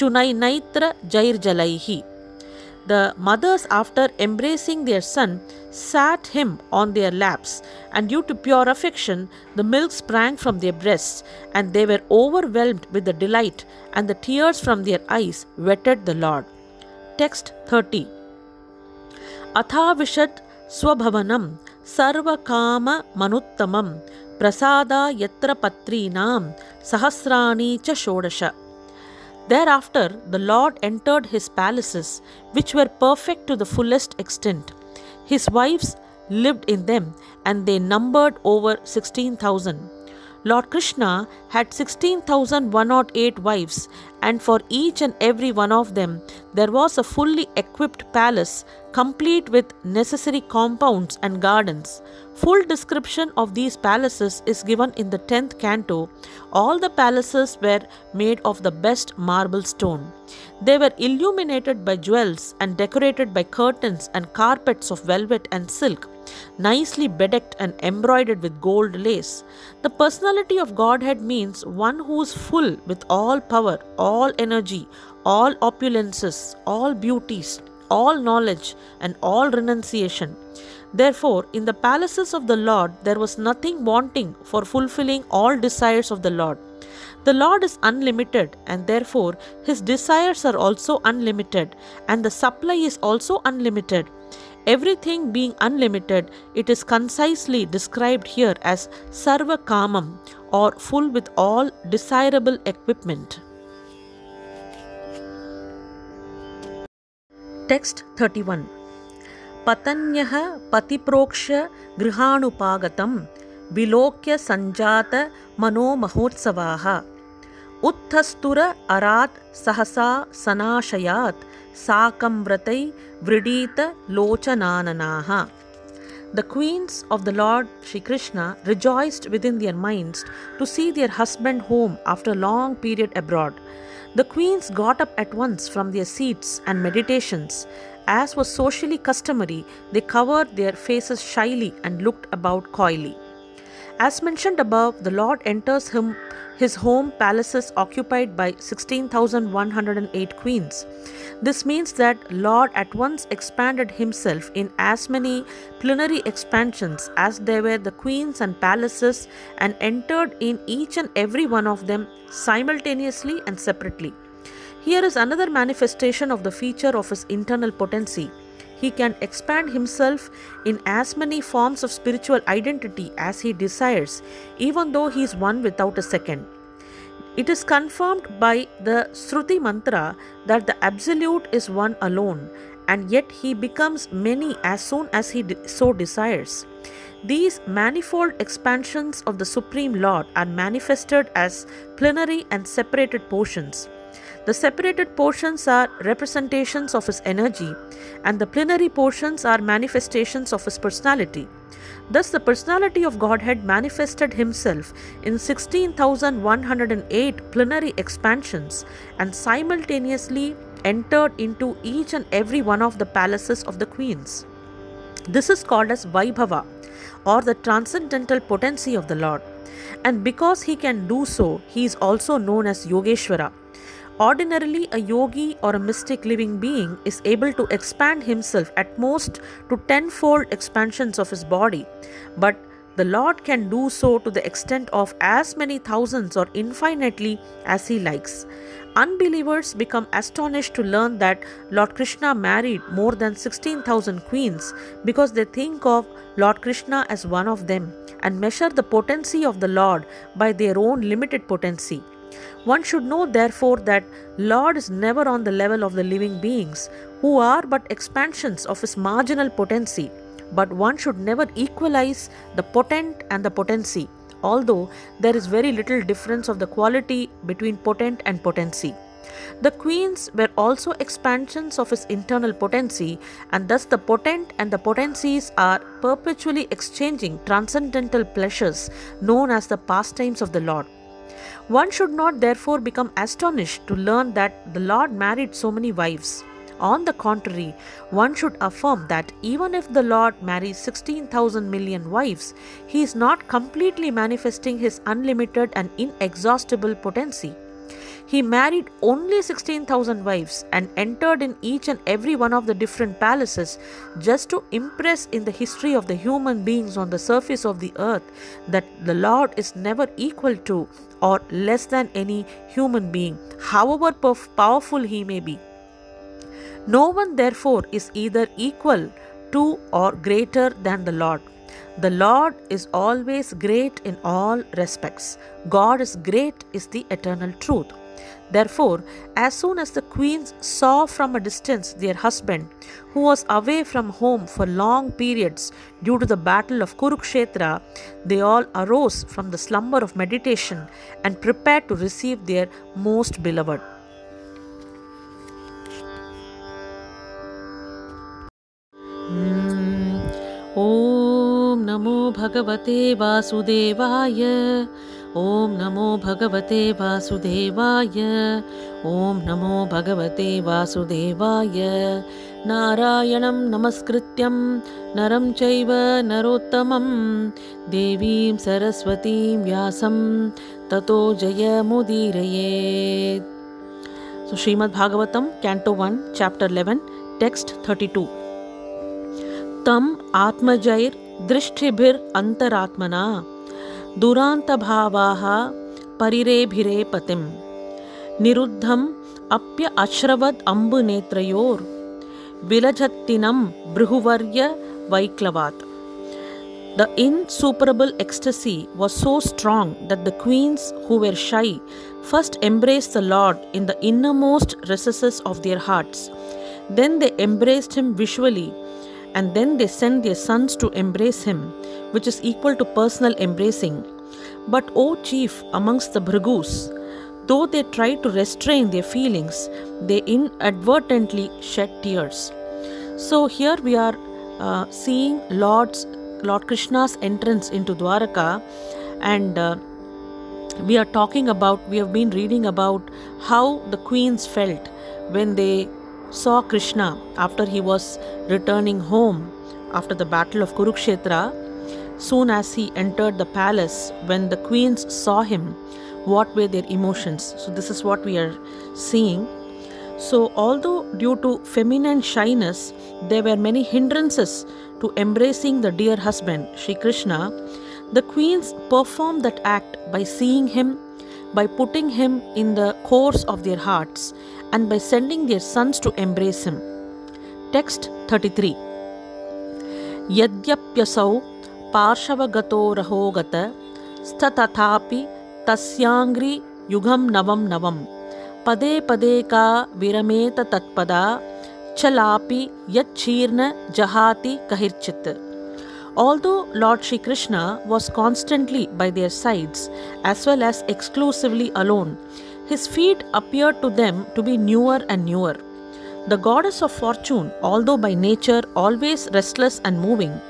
jair ಜೈರ್ಜಲೈಹಿ The mothers, after embracing their son, sat him on their laps, and due to pure affection, the milk sprang from their breasts, and they were overwhelmed with the delight, and the tears from their eyes wetted the Lord. Text 30 atha Athavishat Swabhavanam Sarvakama Manuttamam prasada yatra patrinam sahasrani chashodsha. Thereafter, the Lord entered his palaces, which were perfect to the fullest extent. His wives lived in them, and they numbered over 16,000. Lord Krishna had 16,108 wives, and for each and every one of them there was a fully equipped palace, complete with necessary compounds and gardens. Full description of these palaces is given in the 10th canto. All the palaces were made of the best marble stone. They were illuminated by jewels and decorated by curtains and carpets of velvet and silk, nicely bedecked and embroidered with gold lace. The personality of Godhead means one who is full with all power, all energy, all opulences, all beauties, all knowledge, and all renunciation. Therefore, in the palaces of the Lord there was nothing wanting for fulfilling all desires of the Lord. The Lord is unlimited, and therefore his desires are also unlimited, and the supply is also unlimited Everything being unlimited, it is concisely described here as Sarva Kamam or full with all desirable equipment. Text 31 पतन्यः पतिप्रोक्ष्य गृहाणुपागतं विलोक्य सञ्जात मनोमहोत्सवाः उत्थस्तुर अरात् सहसा सनाशयात् The queens of the Lord Shri Krishna rejoiced within their minds to see their husband home after a long period abroad. The queens got up at once from their seats and meditations. As was socially customary, they covered their faces shyly and looked about coyly. As mentioned above, the Lord enters him, his home palaces occupied by 16,108 queens. This means that Lord at once expanded himself in as many plenary expansions as there were the queens and palaces and entered in each and every one of them simultaneously and separately. Here is another manifestation of the feature of his internal potency. He can expand himself in as many forms of spiritual identity as he desires, even though he is one without a second. It is confirmed by the Sruti mantra that the Absolute is one alone, and yet he becomes many as soon as he de- so desires. These manifold expansions of the Supreme Lord are manifested as plenary and separated portions. The separated portions are representations of his energy, and the plenary portions are manifestations of his personality. Thus, the personality of Godhead manifested himself in 16,108 plenary expansions and simultaneously entered into each and every one of the palaces of the queens. This is called as Vaibhava or the transcendental potency of the Lord. And because he can do so, he is also known as Yogeshwara. Ordinarily, a yogi or a mystic living being is able to expand himself at most to tenfold expansions of his body, but the Lord can do so to the extent of as many thousands or infinitely as he likes. Unbelievers become astonished to learn that Lord Krishna married more than 16,000 queens because they think of Lord Krishna as one of them and measure the potency of the Lord by their own limited potency. One should know, therefore, that Lord is never on the level of the living beings, who are but expansions of his marginal potency. But one should never equalize the potent and the potency, although there is very little difference of the quality between potent and potency. The queens were also expansions of his internal potency, and thus the potent and the potencies are perpetually exchanging transcendental pleasures known as the pastimes of the Lord. One should not therefore become astonished to learn that the Lord married so many wives. On the contrary, one should affirm that even if the Lord marries 16,000 million wives, he is not completely manifesting his unlimited and inexhaustible potency. He married only 16,000 wives and entered in each and every one of the different palaces just to impress in the history of the human beings on the surface of the earth that the Lord is never equal to or less than any human being, however powerful he may be. No one, therefore, is either equal to or greater than the Lord. The Lord is always great in all respects. God is great, is the eternal truth. Therefore, as soon as the queens saw from a distance their husband, who was away from home for long periods due to the battle of Kurukshetra, they all arose from the slumber of meditation and prepared to receive their most beloved. ॐ नमो भगवते वासुदेवाय ॐ नमो भगवते वासुदेवाय। ॐ नमो भगवते वासुदेवाय। नारायणं नमस्कृत्यं नरं चैव नरोत्तमं। देवीं सरस्वतीं व्यासं ततो जयमुदीरयेत् So Srimad Bhagavatam, Canto 1, Chapter 11, Text 32. तम आत्मजैर दृष्टिभिर अंतरात्मना दुरान्तभावाः परिरेभिरे पतिं निरुद्धम् अप्य अश्रवद् अम्बुनेत्रयोर् विलजत्तिनं बृहुवर्य वैक्लवात्। The insuperable ecstasy was so strong that the queens who were shy first embrace the lord in the innermost recesses of their hearts then they embraced him visually and then they send their sons to embrace him, which is equal to personal embracing. But, O chief amongst the Bhrigus, though they try to restrain their feelings, they inadvertently shed tears. So, here we are uh, seeing Lord's Lord Krishna's entrance into Dwaraka, and uh, we are talking about, we have been reading about how the queens felt when they saw Krishna after he was returning home after the battle of Kurukshetra. Soon as he entered the palace, when the queens saw him, what were their emotions? So, this is what we are seeing. So, although due to feminine shyness, there were many hindrances to embracing the dear husband, Sri Krishna, the queens performed that act by seeing him, by putting him in the course of their hearts, and by sending their sons to embrace him. Text 33 यद्यप्यसौ पार्श्वगतो रहोगत स्ततथापि तस्याङ्घ्रि युगं नवं नवं पदे पदे का विरमेत तत्पदा चलापि यच्छीर्न जहाति कहिर्चित् Although Lord Shri Krishna was constantly by their sides as well as exclusively alone, his feet appeared to them to be newer and newer. The goddess of fortune, although by nature always restless and moving,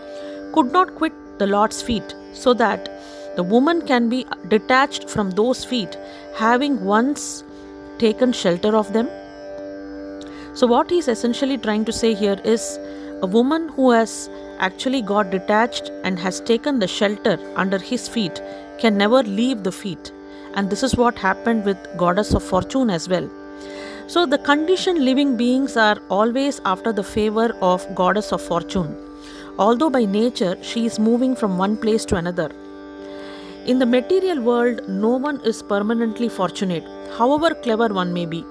could not quit the Lord's feet, so that the woman can be detached from those feet, having once taken shelter of them. So, what he's essentially trying to say here is a woman who has actually got detached and has taken the shelter under his feet can never leave the feet. And this is what happened with Goddess of Fortune as well. So, the conditioned living beings are always after the favor of Goddess of Fortune, although by nature she is moving from one place to another. In the material world, no one is permanently fortunate, however clever one may be.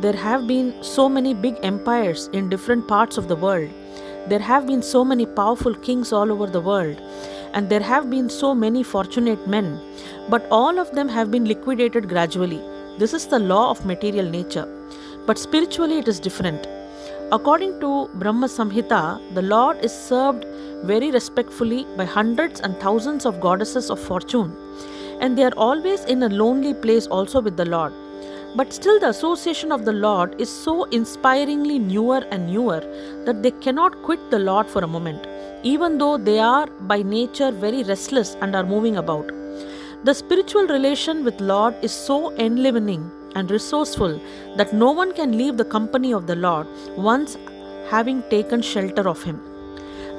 There have been so many big empires in different parts of the world. There have been so many powerful kings all over the world. And there have been so many fortunate men. But all of them have been liquidated gradually. This is the law of material nature. But spiritually, it is different. According to Brahma Samhita, the Lord is served very respectfully by hundreds and thousands of goddesses of fortune. And they are always in a lonely place also with the Lord. But still, the association of the Lord is so inspiringly newer and newer that they cannot quit the Lord for a moment, even though they are by nature very restless and are moving about. The spiritual relation with Lord is so enlivening and resourceful that no one can leave the company of the Lord once having taken shelter of Him.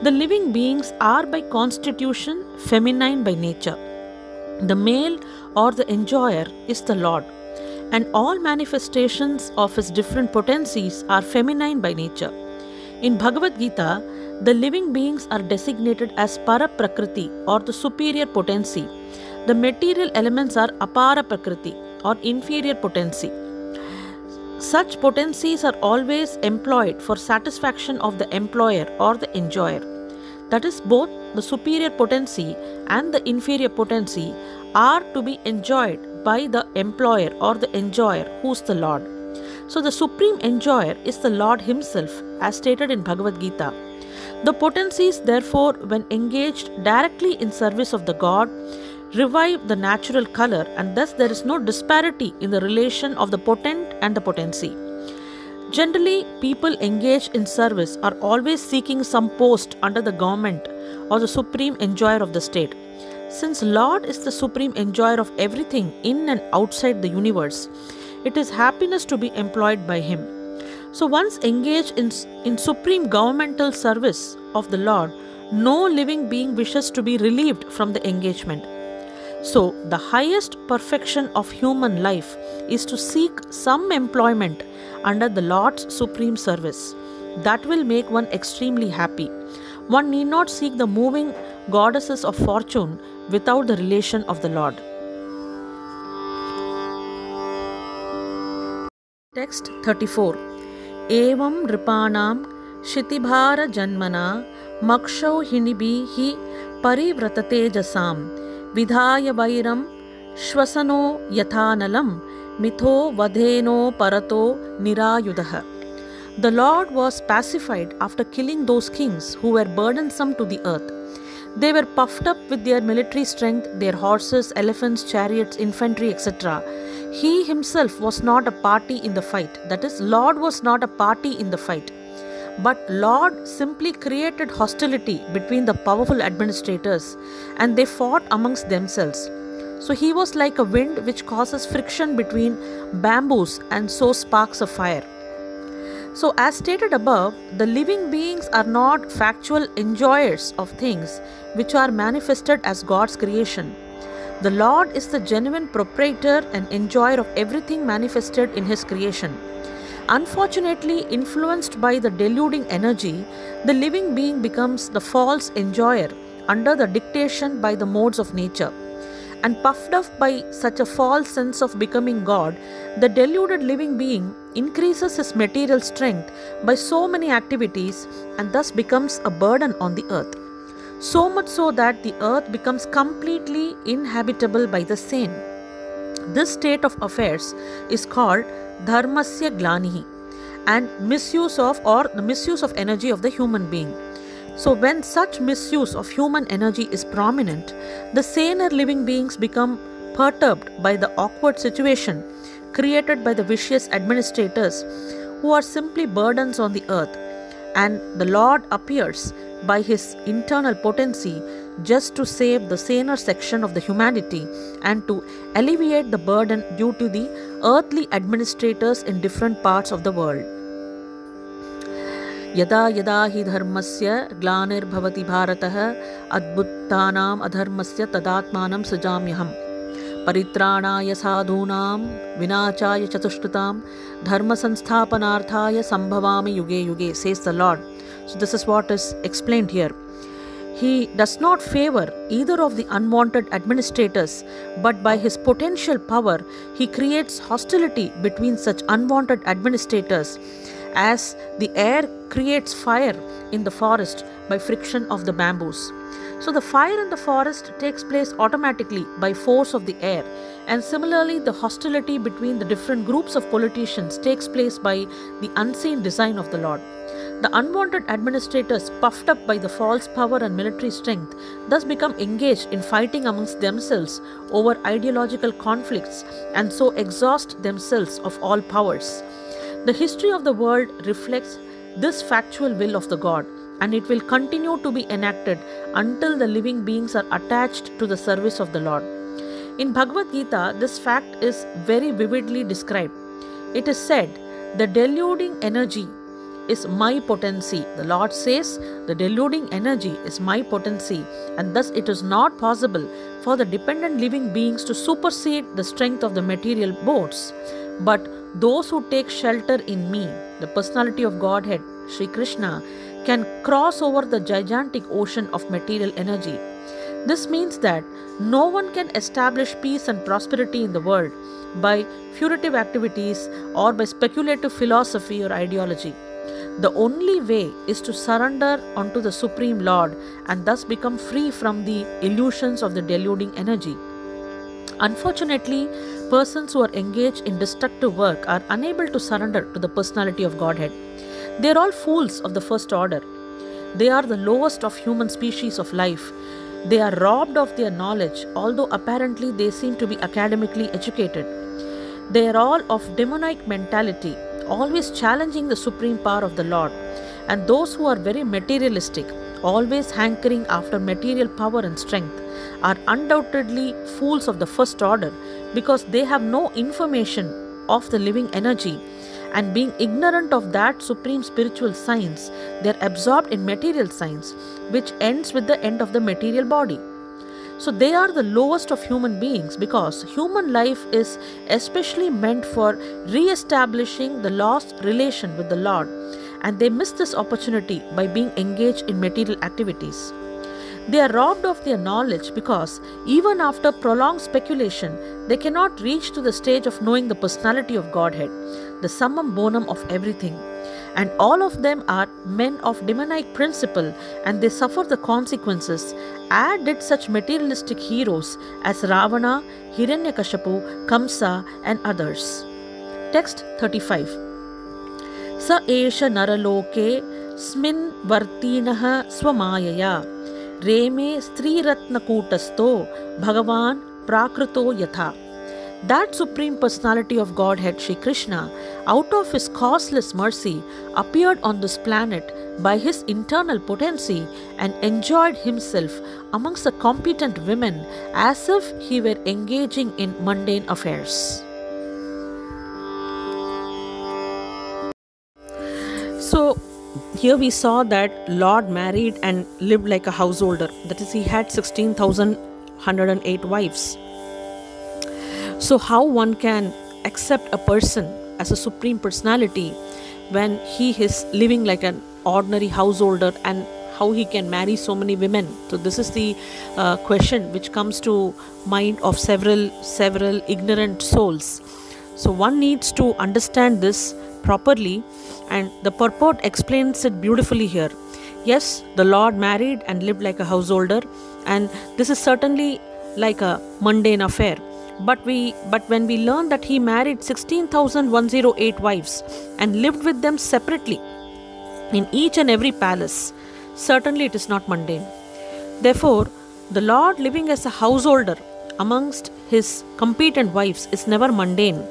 The living beings are by constitution feminine by nature. The male or the enjoyer is the Lord, and all manifestations of his different potencies are feminine by nature. In Bhagavad Gita, the living beings are designated as Para Prakriti or the superior potency. The material elements are Apara Prakriti or inferior potency. Such potencies are always employed for satisfaction of the employer or the enjoyer. That is, both the superior potency and the inferior potency are to be enjoyed by the employer or the enjoyer, who's the Lord. So, the supreme enjoyer is the Lord Himself, as stated in Bhagavad Gita. The potencies, therefore, when engaged directly in service of the God, revive the natural color, and thus there is no disparity in the relation of the potent and the potency. Generally, people engaged in service are always seeking some post under the government or the supreme enjoyer of the state. Since Lord is the supreme enjoyer of everything in and outside the universe, it is happiness to be employed by Him. So, once engaged in, in supreme governmental service of the Lord, no living being wishes to be relieved from the engagement. So, the highest perfection of human life is to seek some employment under the Lord's supreme service. That will make one extremely happy. One need not seek the moving goddesses of fortune without the relation of the Lord. Text 34 Evam Ripanam Shitibhara Janmana Makshau Hinibihi Parivratatejasam Vidhaya Vairam Shwasano Yathanalam Mitho Vadheno Parato Nirayudaha. The Lord was pacified after killing those kings who were burdensome to the earth they were puffed up with their military strength, their horses, elephants, chariots, infantry, etc. He himself was not a party in the fight. That is, Lord was not a party in the fight. But Lord simply created hostility between the powerful administrators and they fought amongst themselves. So he was like a wind which causes friction between bamboos and so sparks a fire. So, as stated above, the living beings are not factual enjoyers of things which are manifested as God's creation. The Lord is the genuine proprietor and enjoyer of everything manifested in His creation. Unfortunately, influenced by the deluding energy, the living being becomes the false enjoyer under the dictation by the modes of nature. And puffed up by such a false sense of becoming God, the deluded living being increases his material strength by so many activities and thus becomes a burden on the earth. So much so that the earth becomes completely inhabitable by the same. This state of affairs is called dharmasya glanihi and misuse of or the misuse of energy of the human being. So, when such misuse of human energy is prominent, the saner living beings become perturbed by the awkward situation created by the vicious administrators who are simply burdens on the earth. And the Lord appears by his internal potency just to save the saner section of the humanity and to alleviate the burden due to the earthly administrators in different parts of the world. यदा यदा हि धर्मस्य ग्लानिर्भवति भारतः अद्भुतानाम् अधर्मस्य तदात्मानं सृजाम्यहम् परित्राणाय साधूनां विनाचाय चतुष्कृतां धर्मसंस्थापनार्थाय सम्भवामि युगे युगे says the Lord so this is what is explained here he does not favor either of the unwanted administrators but by his potential power he creates hostility between such unwanted administrators as the air creates fire in the forest by friction of the bamboos. So the fire in the forest takes place automatically by force of the air, and similarly, the hostility between the different groups of politicians takes place by the unseen design of the Lord. The unwanted administrators, puffed up by the false power and military strength, thus become engaged in fighting amongst themselves over ideological conflicts and so exhaust themselves of all powers. The history of the world reflects this factual will of the God, and it will continue to be enacted until the living beings are attached to the service of the Lord. In Bhagavad Gita, this fact is very vividly described. It is said, The deluding energy is my potency. The Lord says, The deluding energy is my potency, and thus it is not possible for the dependent living beings to supersede the strength of the material boats. But those who take shelter in me, the personality of Godhead, Sri Krishna, can cross over the gigantic ocean of material energy. This means that no one can establish peace and prosperity in the world by fruitive activities or by speculative philosophy or ideology. The only way is to surrender unto the Supreme Lord and thus become free from the illusions of the deluding energy. Unfortunately, persons who are engaged in destructive work are unable to surrender to the personality of Godhead. They are all fools of the first order. They are the lowest of human species of life. They are robbed of their knowledge, although apparently they seem to be academically educated. They are all of demonic mentality, always challenging the supreme power of the Lord. And those who are very materialistic, always hankering after material power and strength, are undoubtedly fools of the first order because they have no information of the living energy and being ignorant of that supreme spiritual science they are absorbed in material science which ends with the end of the material body so they are the lowest of human beings because human life is especially meant for re-establishing the lost relation with the lord and they miss this opportunity by being engaged in material activities they are robbed of their knowledge because even after prolonged speculation, they cannot reach to the stage of knowing the personality of Godhead, the summum bonum of everything and all of them are men of demoniac principle, and they suffer the consequences, as did such materialistic heroes as Ravana, Hiranyakashipu, Kamsa, and others. Text 35 Sa Esha Naraloke Smin Vartinah me Reme Striratnakutastho Bhagavan Prakruto Yatha. That Supreme Personality of Godhead, Sri Krishna, out of his causeless mercy, appeared on this planet by his internal potency and enjoyed himself amongst the competent women as if he were engaging in mundane affairs. So, here we saw that Lord married and lived like a householder. That is, he had 16,108 wives. So, how one can accept a person as a supreme personality when he is living like an ordinary householder and how he can marry so many women? So this is the uh, question which comes to mind of several several ignorant souls. So one needs to understand this properly and the purport explains it beautifully here. Yes the lord married and lived like a householder and this is certainly like a mundane affair but we but when we learn that he married 16108 wives and lived with them separately in each and every palace certainly it is not mundane. Therefore the lord living as a householder amongst his competent wives is never mundane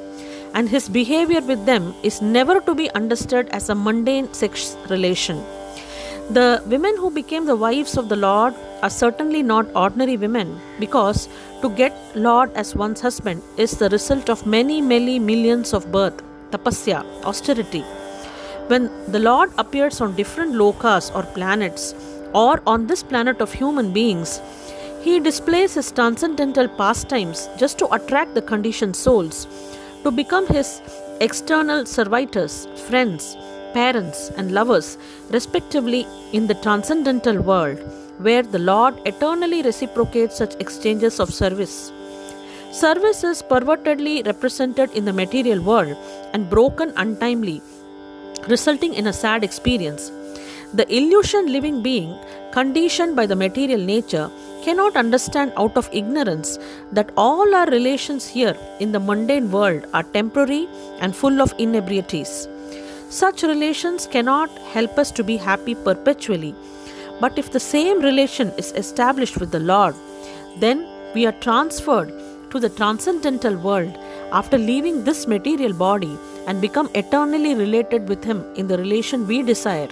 and his behavior with them is never to be understood as a mundane sex relation. The women who became the wives of the Lord are certainly not ordinary women because to get Lord as one's husband is the result of many, many millions of birth, tapasya, austerity. When the Lord appears on different lokas or planets or on this planet of human beings, he displays his transcendental pastimes just to attract the conditioned souls, to become his external servitors, friends, parents, and lovers, respectively, in the transcendental world, where the Lord eternally reciprocates such exchanges of service. Service is pervertedly represented in the material world and broken untimely, resulting in a sad experience. The illusion living being, conditioned by the material nature, cannot understand out of ignorance that all our relations here in the mundane world are temporary and full of inebrieties. Such relations cannot help us to be happy perpetually. But if the same relation is established with the Lord, then we are transferred to the transcendental world after leaving this material body and become eternally related with Him in the relation we desire.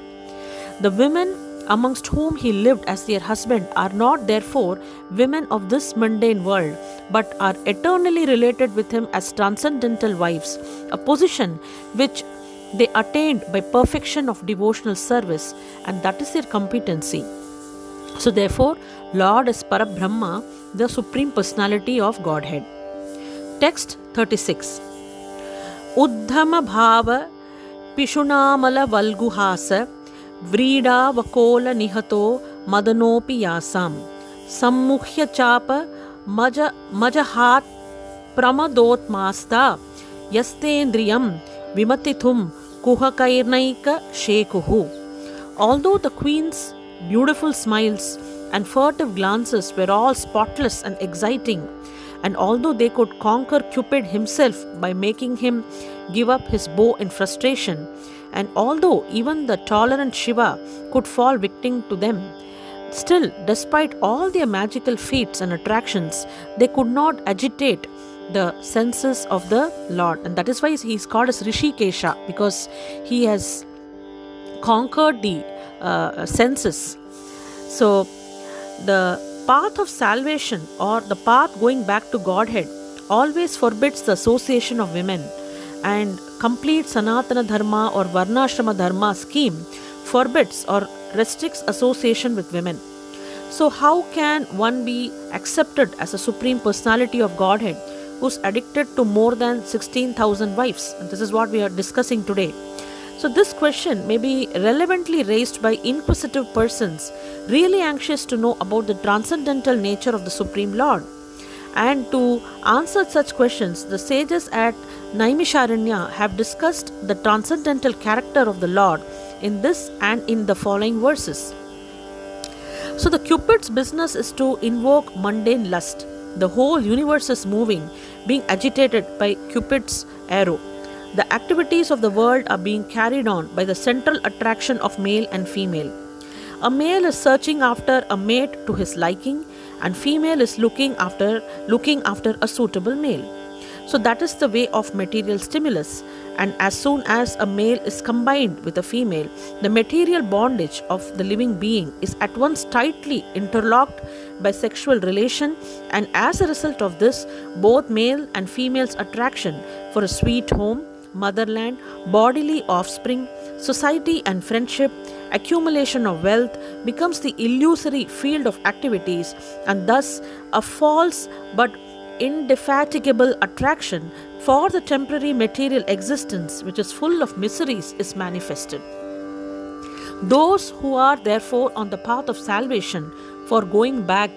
The women amongst whom he lived as their husband are not therefore women of this mundane world, but are eternally related with him as transcendental wives, a position which they attained by perfection of devotional service, and that is their competency. So, therefore, Lord is Parabrahma, the Supreme Personality of Godhead. Text 36 Uddhama Bhava Pishunamala Valguhasa Vrida Vakola Nihato Madanopi Yasam Sammukhya Chapa Maja Majahat Pramadotmasta Yastendriyam Vimatithum Kuhakairnaika Shekuhu. Although the queen's beautiful smiles and furtive glances were all spotless and exciting, and although they could conquer Cupid himself by making him give up his bow in frustration, and although even the tolerant Shiva could fall victim to them, still, despite all their magical feats and attractions, they could not agitate the senses of the Lord, and that is why he is called as Rishikesha because he has conquered the uh, senses. So, the path of salvation or the path going back to Godhead always forbids the association of women, and complete Sanatana Dharma or Varnashrama Dharma scheme forbids or restricts association with women. So, how can one be accepted as a supreme personality of Godhead who's addicted to more than 16,000 wives? And this is what we are discussing today. So, this question may be relevantly raised by inquisitive persons really anxious to know about the transcendental nature of the Supreme Lord. And to answer such questions, the sages at Naimisharanya have discussed the transcendental character of the Lord in this and in the following verses. So, the Cupid's business is to invoke mundane lust. The whole universe is moving, being agitated by Cupid's arrow. The activities of the world are being carried on by the central attraction of male and female. A male is searching after a mate to his liking, and female is looking after looking after a suitable male. So that is the way of material stimulus. And as soon as a male is combined with a female, the material bondage of the living being is at once tightly interlocked by sexual relation, and as a result of this, both male and female's attraction for a sweet home, motherland, bodily offspring, society and friendship, accumulation of wealth becomes the illusory field of activities, and thus a false but indefatigable attraction for the temporary material existence, which is full of miseries, is manifested. Those who are therefore on the path of salvation for going back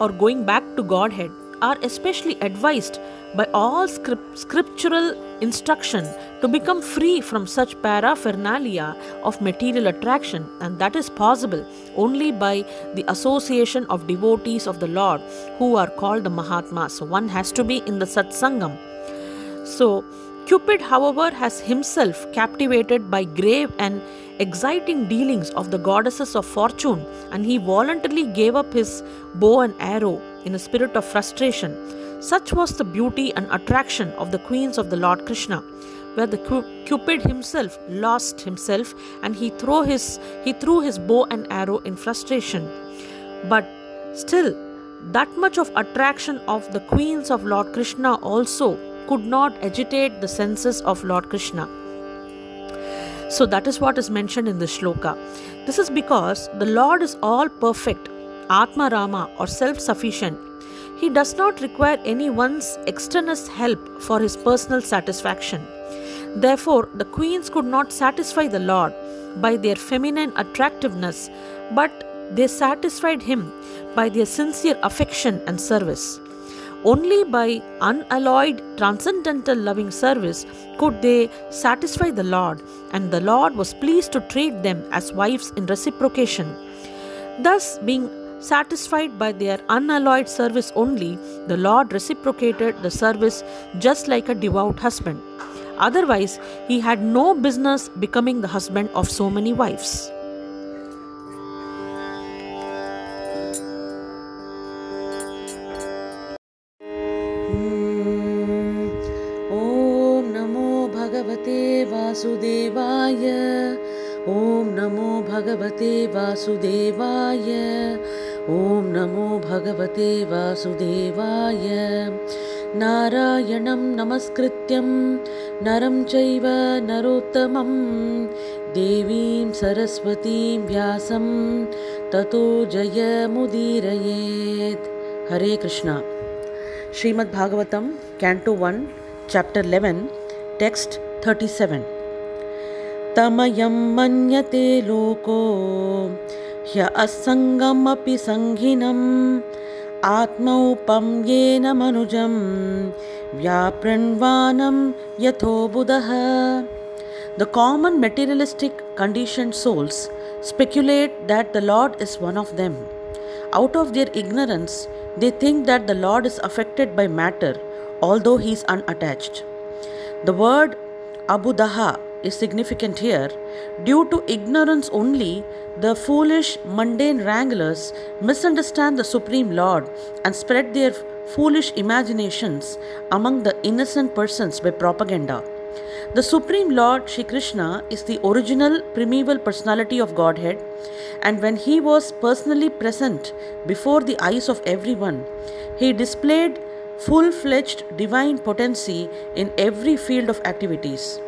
or going back to Godhead are especially advised by all script, scriptural instruction to become free from such paraphernalia of material attraction, and that is possible only by the association of devotees of the Lord who are called the Mahatmas. So, one has to be in the Satsangam. So, Cupid, however, has himself captivated by grave and exciting dealings of the goddesses of fortune, and he voluntarily gave up his bow and arrow in a spirit of frustration. Such was the beauty and attraction of the queens of the Lord Krishna, where the Cupid himself lost himself and he threw his he threw his bow and arrow in frustration. But still, that much of attraction of the queens of Lord Krishna also could not agitate the senses of Lord Krishna. So that is what is mentioned in the shloka. This is because the Lord is all perfect, Atma Rama or self sufficient. He does not require anyone's external help for his personal satisfaction. Therefore, the queens could not satisfy the Lord by their feminine attractiveness, but they satisfied him by their sincere affection and service. Only by unalloyed transcendental loving service could they satisfy the Lord, and the Lord was pleased to treat them as wives in reciprocation. Thus, being satisfied by their unalloyed service only, the Lord reciprocated the service just like a devout husband. Otherwise, he had no business becoming the husband of so many wives. भगवते वासुदेवाय। नारायणं नमस्कृत्यं नरं चैव नरोत्तमं। देवीं सरस्वतीं व्यासं ततो जयमुदीरयेत्। हरे Krishna. Srimad Bhagavatam, Canto 1, Chapter 11, Text 37. तमयं मन्यते लोको ह्य असङ्गमपि सङ्गिनम् आत्मौपं येन मनुजं व्यापृण्वानं यथो बुधः The common materialistic conditioned souls speculate that the Lord is one of them. Out of their ignorance, they think that the Lord is affected by matter, although he is unattached. The word Abudaha is significant here. Due to ignorance only, the foolish, mundane wranglers misunderstand the Supreme Lord and spread their foolish imaginations among the innocent persons by propaganda. The Supreme Lord Shri Krishna is the original primeval personality of Godhead, and when he was personally present before the eyes of everyone, he displayed full fledged divine potency in every field of activities.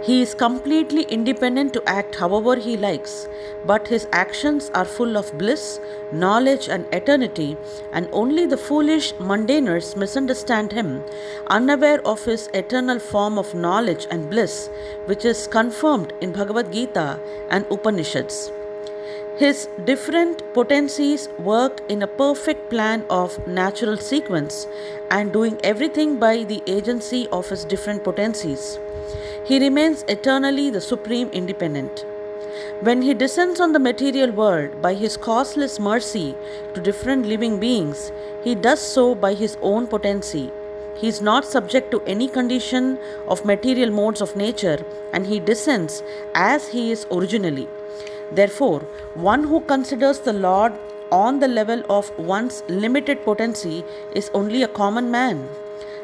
He is completely independent to act however he likes, but his actions are full of bliss, knowledge, and eternity, and only the foolish mundaners misunderstand him, unaware of his eternal form of knowledge and bliss, which is confirmed in Bhagavad Gita and Upanishads. His different potencies work in a perfect plan of natural sequence and doing everything by the agency of his different potencies. He remains eternally the supreme independent. When he descends on the material world by his causeless mercy to different living beings, he does so by his own potency. He is not subject to any condition of material modes of nature and he descends as he is originally. Therefore, one who considers the Lord on the level of one's limited potency is only a common man.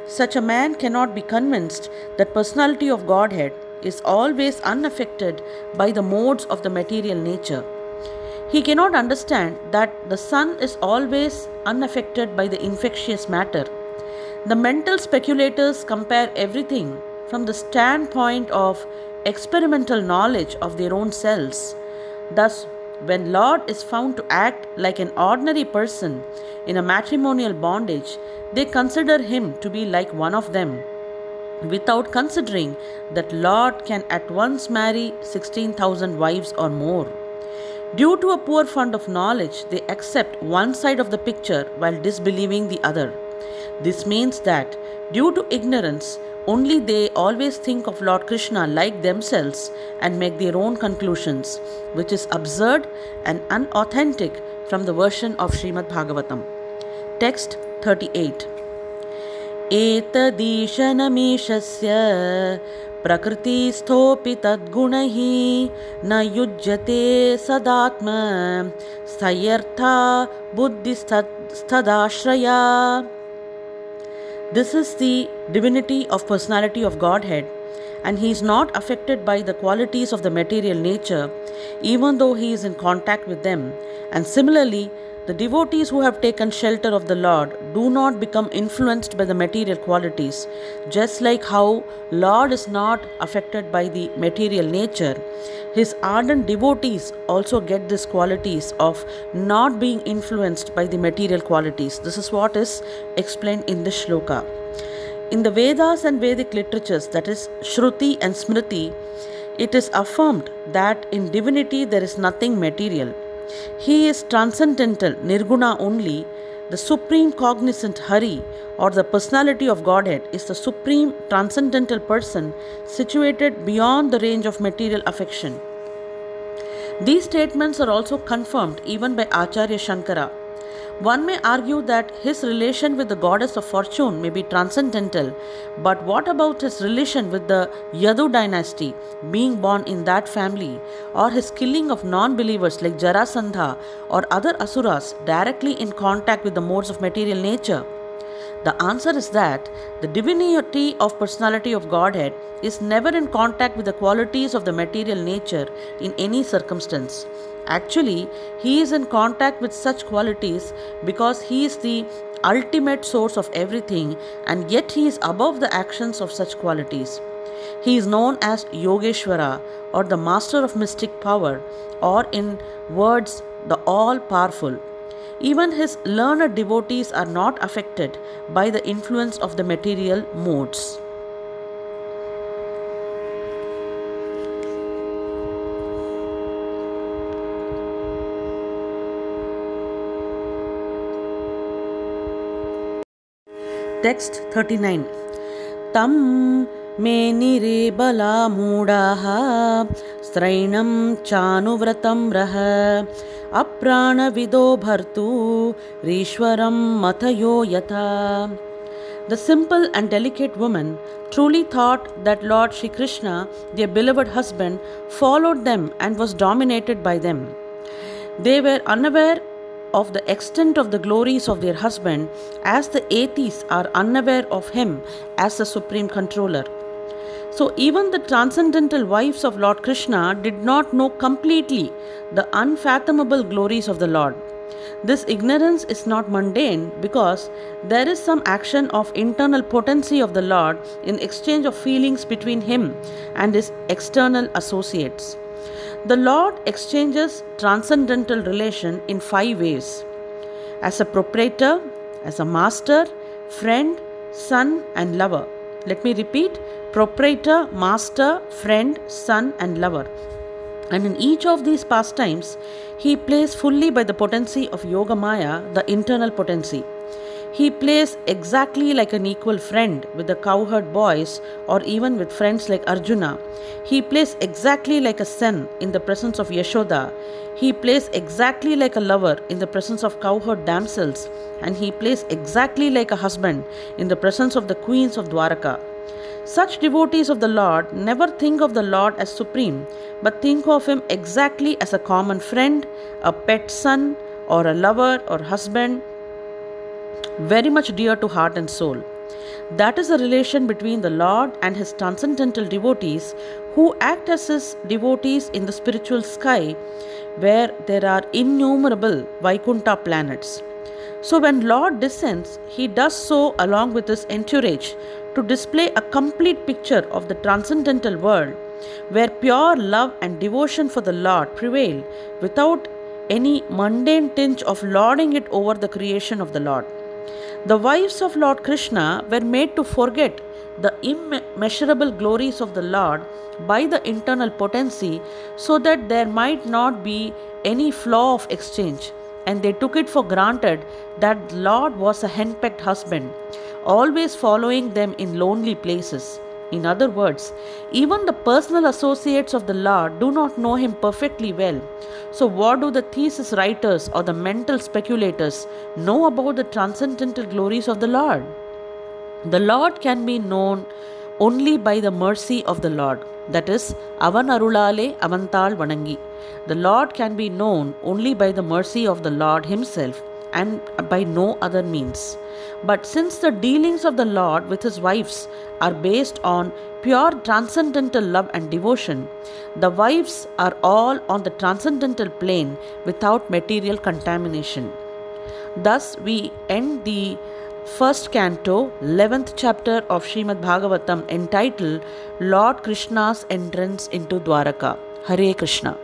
Such a man cannot be convinced that personality of Godhead is always unaffected by the modes of the material nature. He cannot understand that the sun is always unaffected by the infectious matter. The mental speculators compare everything from the standpoint of experimental knowledge of their own selves. Thus, when Lord is found to act like an ordinary person in a matrimonial bondage, they consider him to be like one of them, without considering that Lord can at once marry 16,000 wives or more. Due to a poor fund of knowledge, they accept one side of the picture while disbelieving the other. This means that, due to ignorance, only they always think of Lord Krishna like themselves and make their own conclusions, which is absurd and unauthentic from the version of Srimad Bhagavatam. Text 38 एतदीशनमीशस्य प्रकृतिस्थोऽपि तद्गुणैः न युज्यते सदात्म स्थयर्था बुद्धिस्तदाश्रया this is the divinity of personality of Godhead, and he is not affected by the qualities of the material nature, even though he is in contact with them. And similarly, the devotees who have taken shelter of the Lord do not become influenced by the material qualities, just like how Lord is not affected by the material nature. His ardent devotees also get these qualities of not being influenced by the material qualities. This is what is explained in the shloka. In the Vedas and Vedic literatures, that is Shruti and Smriti, it is affirmed that in divinity there is nothing material. He is transcendental, Nirguna only. The supreme cognizant Hari or the personality of Godhead is the supreme transcendental person situated beyond the range of material affection. These statements are also confirmed even by Acharya Shankara. One may argue that his relation with the goddess of fortune may be transcendental, but what about his relation with the Yadu dynasty, being born in that family, or his killing of non believers like Jarasandha or other asuras directly in contact with the modes of material nature? The answer is that the divinity of personality of Godhead is never in contact with the qualities of the material nature in any circumstance. Actually, he is in contact with such qualities because he is the ultimate source of everything and yet he is above the actions of such qualities. He is known as Yogeshwara or the master of mystic power or in words the all powerful. Even his learned devotees are not affected by the influence of the material modes. Text 39 तं मेनिरे बलामूढाः स्त्रैणं चानुव्रतं रः अप्राणविदो भर्तु रीश्वरं मथयो यथा The simple and delicate woman truly thought that Lord Shri Krishna, their beloved husband, followed them and was dominated by them. They were unaware of the extent of the glories of their husband, as the atheists are unaware of him as the supreme controller. So, even the transcendental wives of Lord Krishna did not know completely the unfathomable glories of the Lord. This ignorance is not mundane because there is some action of internal potency of the Lord in exchange of feelings between him and his external associates. The Lord exchanges transcendental relation in five ways as a proprietor, as a master, friend, son, and lover. Let me repeat proprietor, master, friend, son, and lover. And in each of these pastimes, he plays fully by the potency of Yoga Maya, the internal potency. He plays exactly like an equal friend with the cowherd boys or even with friends like Arjuna. He plays exactly like a son in the presence of Yashoda. He plays exactly like a lover in the presence of cowherd damsels. And he plays exactly like a husband in the presence of the queens of Dwaraka. Such devotees of the Lord never think of the Lord as supreme, but think of him exactly as a common friend, a pet son, or a lover or husband, very much dear to heart and soul. That is the relation between the Lord and his transcendental devotees who act as his devotees in the spiritual sky where there are innumerable Vaikuntha planets. So when Lord descends, he does so along with his entourage to display a complete picture of the transcendental world where pure love and devotion for the Lord prevail without any mundane tinge of lording it over the creation of the Lord. The wives of Lord Krishna were made to forget the immeasurable glories of the Lord by the internal potency so that there might not be any flaw of exchange. And they took it for granted that the Lord was a henpecked husband, always following them in lonely places. In other words, even the personal associates of the Lord do not know him perfectly well. So, what do the thesis writers or the mental speculators know about the transcendental glories of the Lord? The Lord can be known only by the mercy of the Lord. That is, Avan Arulale Avantal Vanangi. The Lord can be known only by the mercy of the Lord Himself and by no other means. But since the dealings of the Lord with his wives are based on pure transcendental love and devotion, the wives are all on the transcendental plane without material contamination. Thus, we end the first canto, 11th chapter of Srimad Bhagavatam entitled Lord Krishna's Entrance into Dwaraka. Hare Krishna.